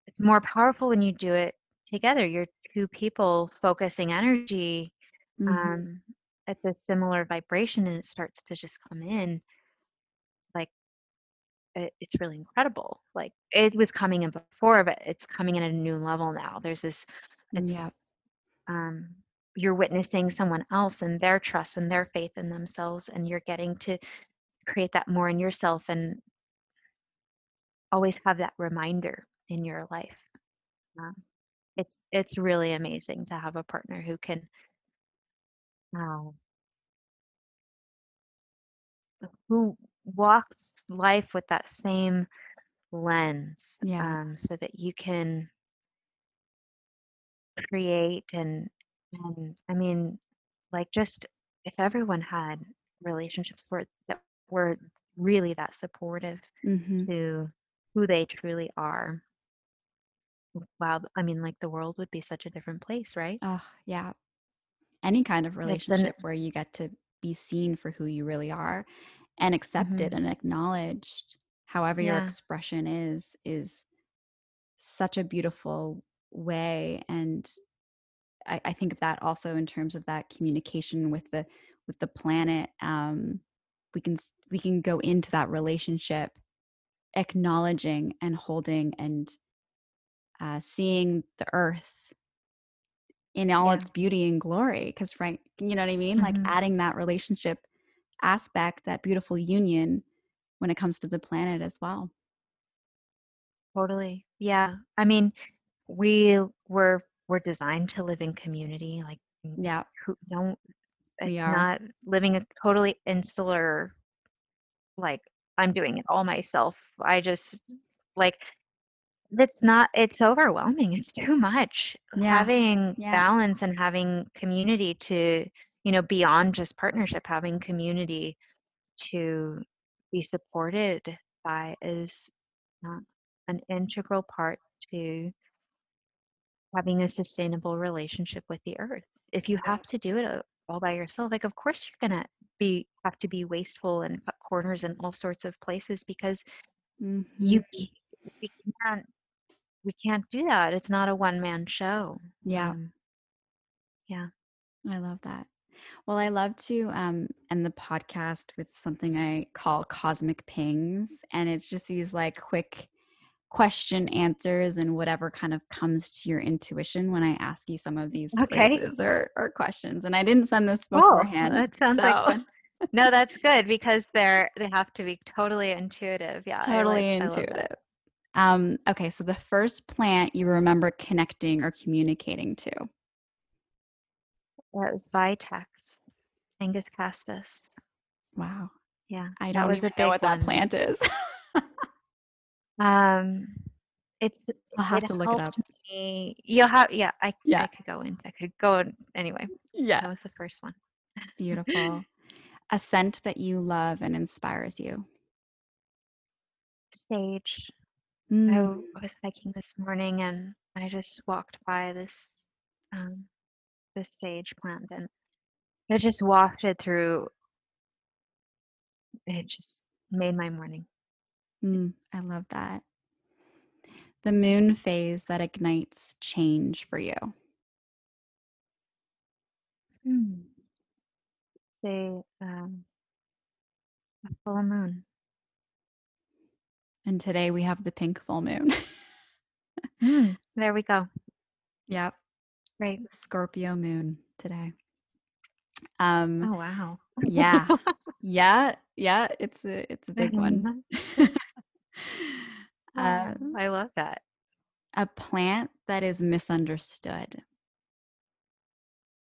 it's more powerful when you do it together. You're two people focusing energy mm-hmm. um, at the similar vibration and it starts to just come in it, it's really incredible. Like it was coming in before, but it's coming in at a new level now. There's this, it's, yeah. um, you're witnessing someone else and their trust and their faith in themselves, and you're getting to create that more in yourself and always have that reminder in your life. Um, it's it's really amazing to have a partner who can uh, who walks life with that same lens yeah. um, so that you can create and and i mean like just if everyone had relationships where that were really that supportive mm-hmm. to who they truly are wow i mean like the world would be such a different place right oh yeah any kind of relationship where you get to be seen for who you really are and accepted mm-hmm. and acknowledged however yeah. your expression is is such a beautiful way and I, I, think of that also in terms of that communication with the with the planet um we can we can go into that relationship acknowledging and holding and uh, seeing the earth in all yeah. its beauty and glory because right you know what i mean mm-hmm. like adding that relationship aspect, that beautiful union when it comes to the planet as well. Totally. Yeah. I mean, we were we're designed to live in community. Like yeah. Who don't it's not living a totally insular like I'm doing it all myself. I just like it's not it's overwhelming. It's too much. Yeah. Having yeah. balance and having community to you know beyond just partnership having community to be supported by is uh, an integral part to having a sustainable relationship with the earth. If you have to do it uh, all by yourself like of course you're going to be have to be wasteful and cut corners in all sorts of places because mm-hmm. you we can't we can't do that. It's not a one man show. Yeah. Um, yeah. I love that well, I love to um, end the podcast with something I call cosmic pings. And it's just these like quick question answers and whatever kind of comes to your intuition when I ask you some of these okay. phrases or, or questions. And I didn't send this beforehand. Oh, that sounds so, like fun. no, that's good because they're they have to be totally intuitive. Yeah, totally like I love that. intuitive. Um, okay, so the first plant you remember connecting or communicating to. That was Vitex, agnus castus. Wow. Yeah, I don't even know what that plant is. Um, it's I'll have it to look it up. me. You'll have yeah. I Yeah. I could go in. I could go in anyway. Yeah. That was the first one. Beautiful. A scent that you love and inspires you. Sage. I Mm, w- was hiking this morning and I just walked by this um this sage plant and it just wafted through. It just made my morning. mm, I love that. The moon phase that ignites change for you. Hmm. Say um a full moon. And today we have the pink full moon. Hmm. There we go. yep. Great. Scorpio moon today. Um Oh wow. yeah. Yeah, yeah, it's a it's a big one. Wow, Um, I love that. a plant that is misunderstood.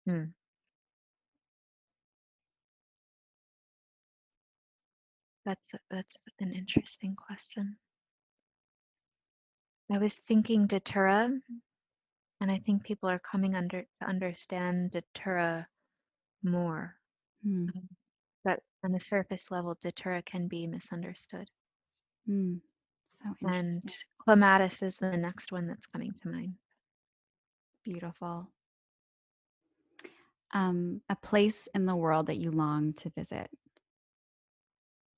Hmm. That's that's an interesting question. I was thinking Datura, and I think people are coming under to understand Datura more. Hmm, But on the surface level, Datura can be misunderstood. hmm. So And. Clematis is the next one that's coming to mind. Beautiful. Um, a place in the world that you long to visit.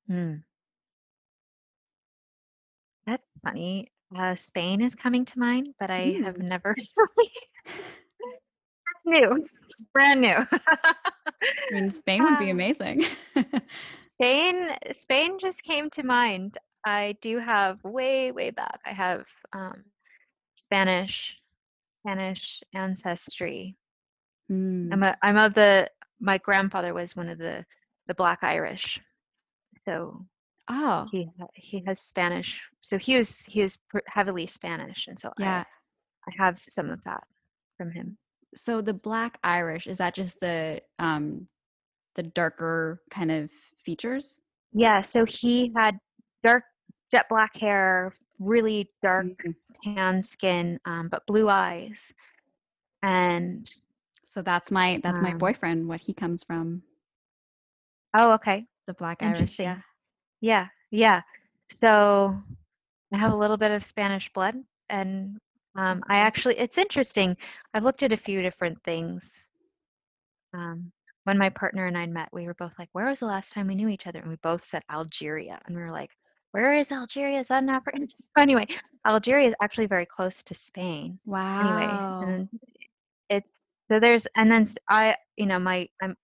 Hmm. That's funny. Uh, Spain is coming to mind, but I have Hmm. never really. It's new. It's brand new. I mean, Spain would be Ah. amazing. Spain, Spain just came to mind. I do have way, way back. I have um, Spanish, Spanish ancestry. Hmm. I'm a, I'm of the. My grandfather was one of the the Black Irish, so Oh, he he has Spanish. So he was he was heavily Spanish, and so yeah. I I have some of that from him. So the Black Irish, is that just the um the darker kind of features? Yeah, so he had dark jet black hair, really dark Mhm. tan skin, um, but blue eyes. And So that's my that's my um, boyfriend, what he comes from, oh, okay, the Black Irish. Yeah. Yeah, yeah. So I have a little bit of Spanish blood, and um, I actually, it's interesting. I've looked at a few different things. Um, when my partner and I met, we were both like, "Where was the last time we knew each other?" And we both said Algeria, and we were like, "Where is Algeria? Is that an Africa?" So anyway, Algeria is actually very close to Spain. Wow. Anyway, and it's so there's and then I, you know, my I'm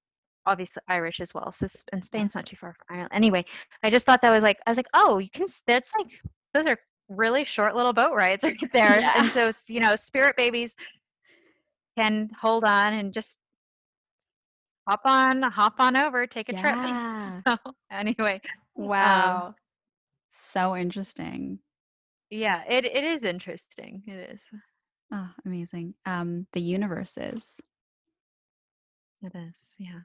obviously Irish as well. So and Spain's not too far from Ireland. Anyway, I just thought that was like I was like, oh, you can. That's like those are really short little boat rides right there. Yeah. And so you know, spirit babies can hold on and just hop on, hop on over, take a trip. Yeah. So anyway, um, Wow. So interesting. yeah, it it is interesting. It is. Oh, amazing. Um, the universe is. It is. Yeah.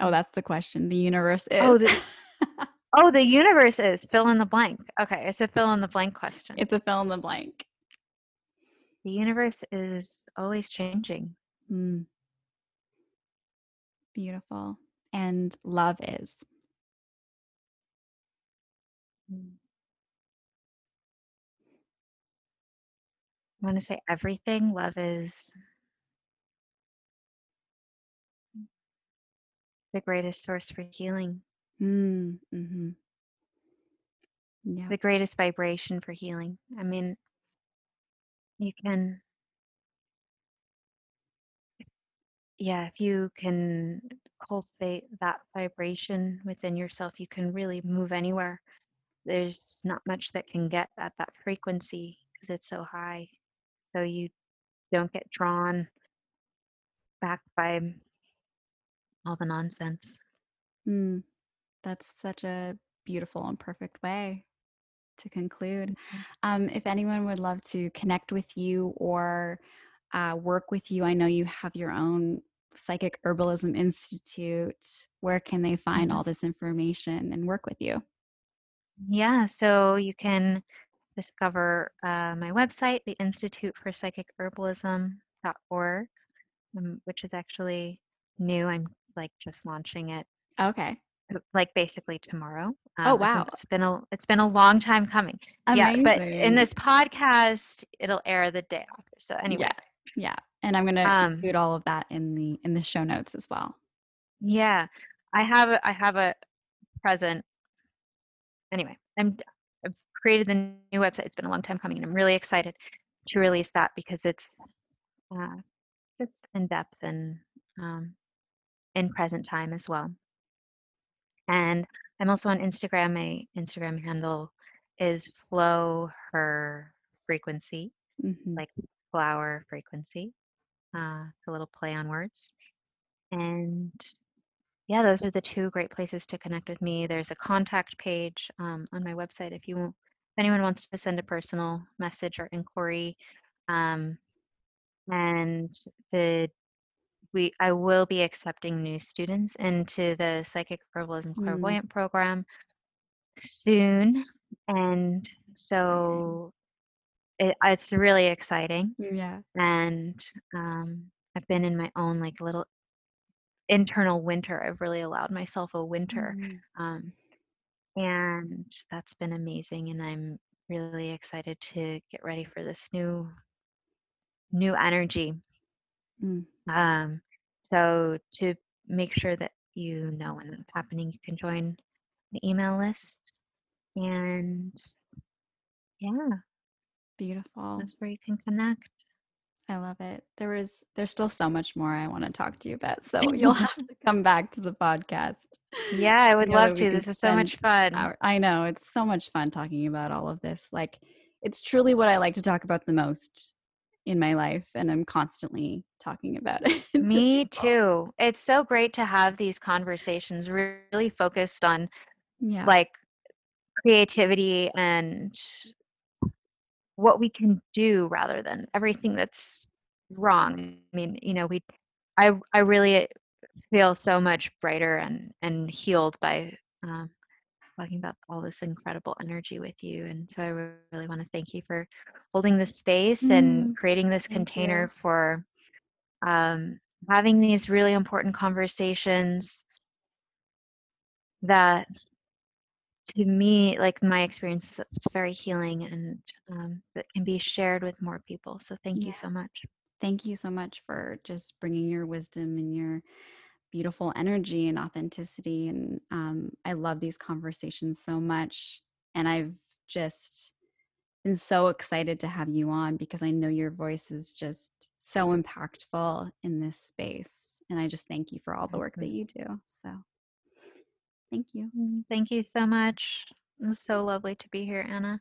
Oh, that's the question. The universe Oh, is. the oh, the universe is fill in the blank. Okay, it's a fill in the blank question. it's a fill in the blank. The universe is always changing. Mm. Beautiful. And love is. Mm. I want to say everything. Love is the greatest source for healing, Mm. hmm Yeah. the greatest vibration for healing. I mean, you can, yeah, if you can cultivate that vibration within yourself, you can really move anywhere. There's not much that can get at that frequency because it's so high. So you don't get drawn back by all the nonsense. Mm, that's such a beautiful and perfect way to conclude. Mhm. Um, if anyone would love to connect with you or uh, work with you, I know you have your own Psychic Herbalism Institute. Where can they find Mhm. all this information and work with you? Yeah, so you can discover uh, my website, the Institute for Psychic Herbalism.org, um, which is actually new. I'm like just launching it Okay. uh, like basically tomorrow. Oh, Um, think wow. It's been a it's been a long time coming. Yeah, but in this podcast, it'll air the day after. So anyway, Yeah. Yeah. And I'm gonna um, include all of that in the in the show notes as well. yeah, I have a, I have a present. Anyway, I'm I've created the new website. It's been a long time coming, and I'm really excited to release that because it's uh, just in depth and um, in present time as well. And I'm also on Instagram. My Instagram handle is flow her frequency, Mhm. like flower frequency. Uh, a little play on words. And yeah, those are the two great places to connect with me. There's a contact page um, on my website if you if anyone wants to send a personal message or inquiry. Um, and the we I will be accepting new students into the psychic herbalism Mm, clairvoyant program soon, and so it, it's really exciting. Yeah. And um, I've been in my own like little internal winter. I've really allowed myself a winter, Mm. um, and that's been amazing. And I'm really excited to get ready for this new new energy. Mm. Um, so to make sure that you know when that's happening, you can join the email list, and yeah, Beautiful. that's where you can connect. I love it. There was there's still so much more I want to talk to you about. So you'll have to come back to the podcast. Yeah, I would love to. This is so much fun. hour. I know it's so much fun talking about all of this. Like it's truly what I like to talk about the most in my life and I'm constantly talking about it. Me too. It's so great to have these conversations really focused on Yeah. like creativity and what we can do rather than everything that's wrong. I mean, you know, we I I really feel so much brighter and and healed by um, talking about all this incredible energy with you. And so I really want to thank you for holding this space Mm, and creating this thank container you. for um, having these really important conversations that to me like my experience it's very healing and um, that can be shared with more people so thank you so much Thank you so much for just bringing your wisdom and your beautiful energy and authenticity. And um, I love these conversations so much. And I've just been so excited to have you on because I know your voice is just so impactful in this space. And I just thank you for all the work that you do. So thank you. Mm, thank you so much it was so lovely to be here anna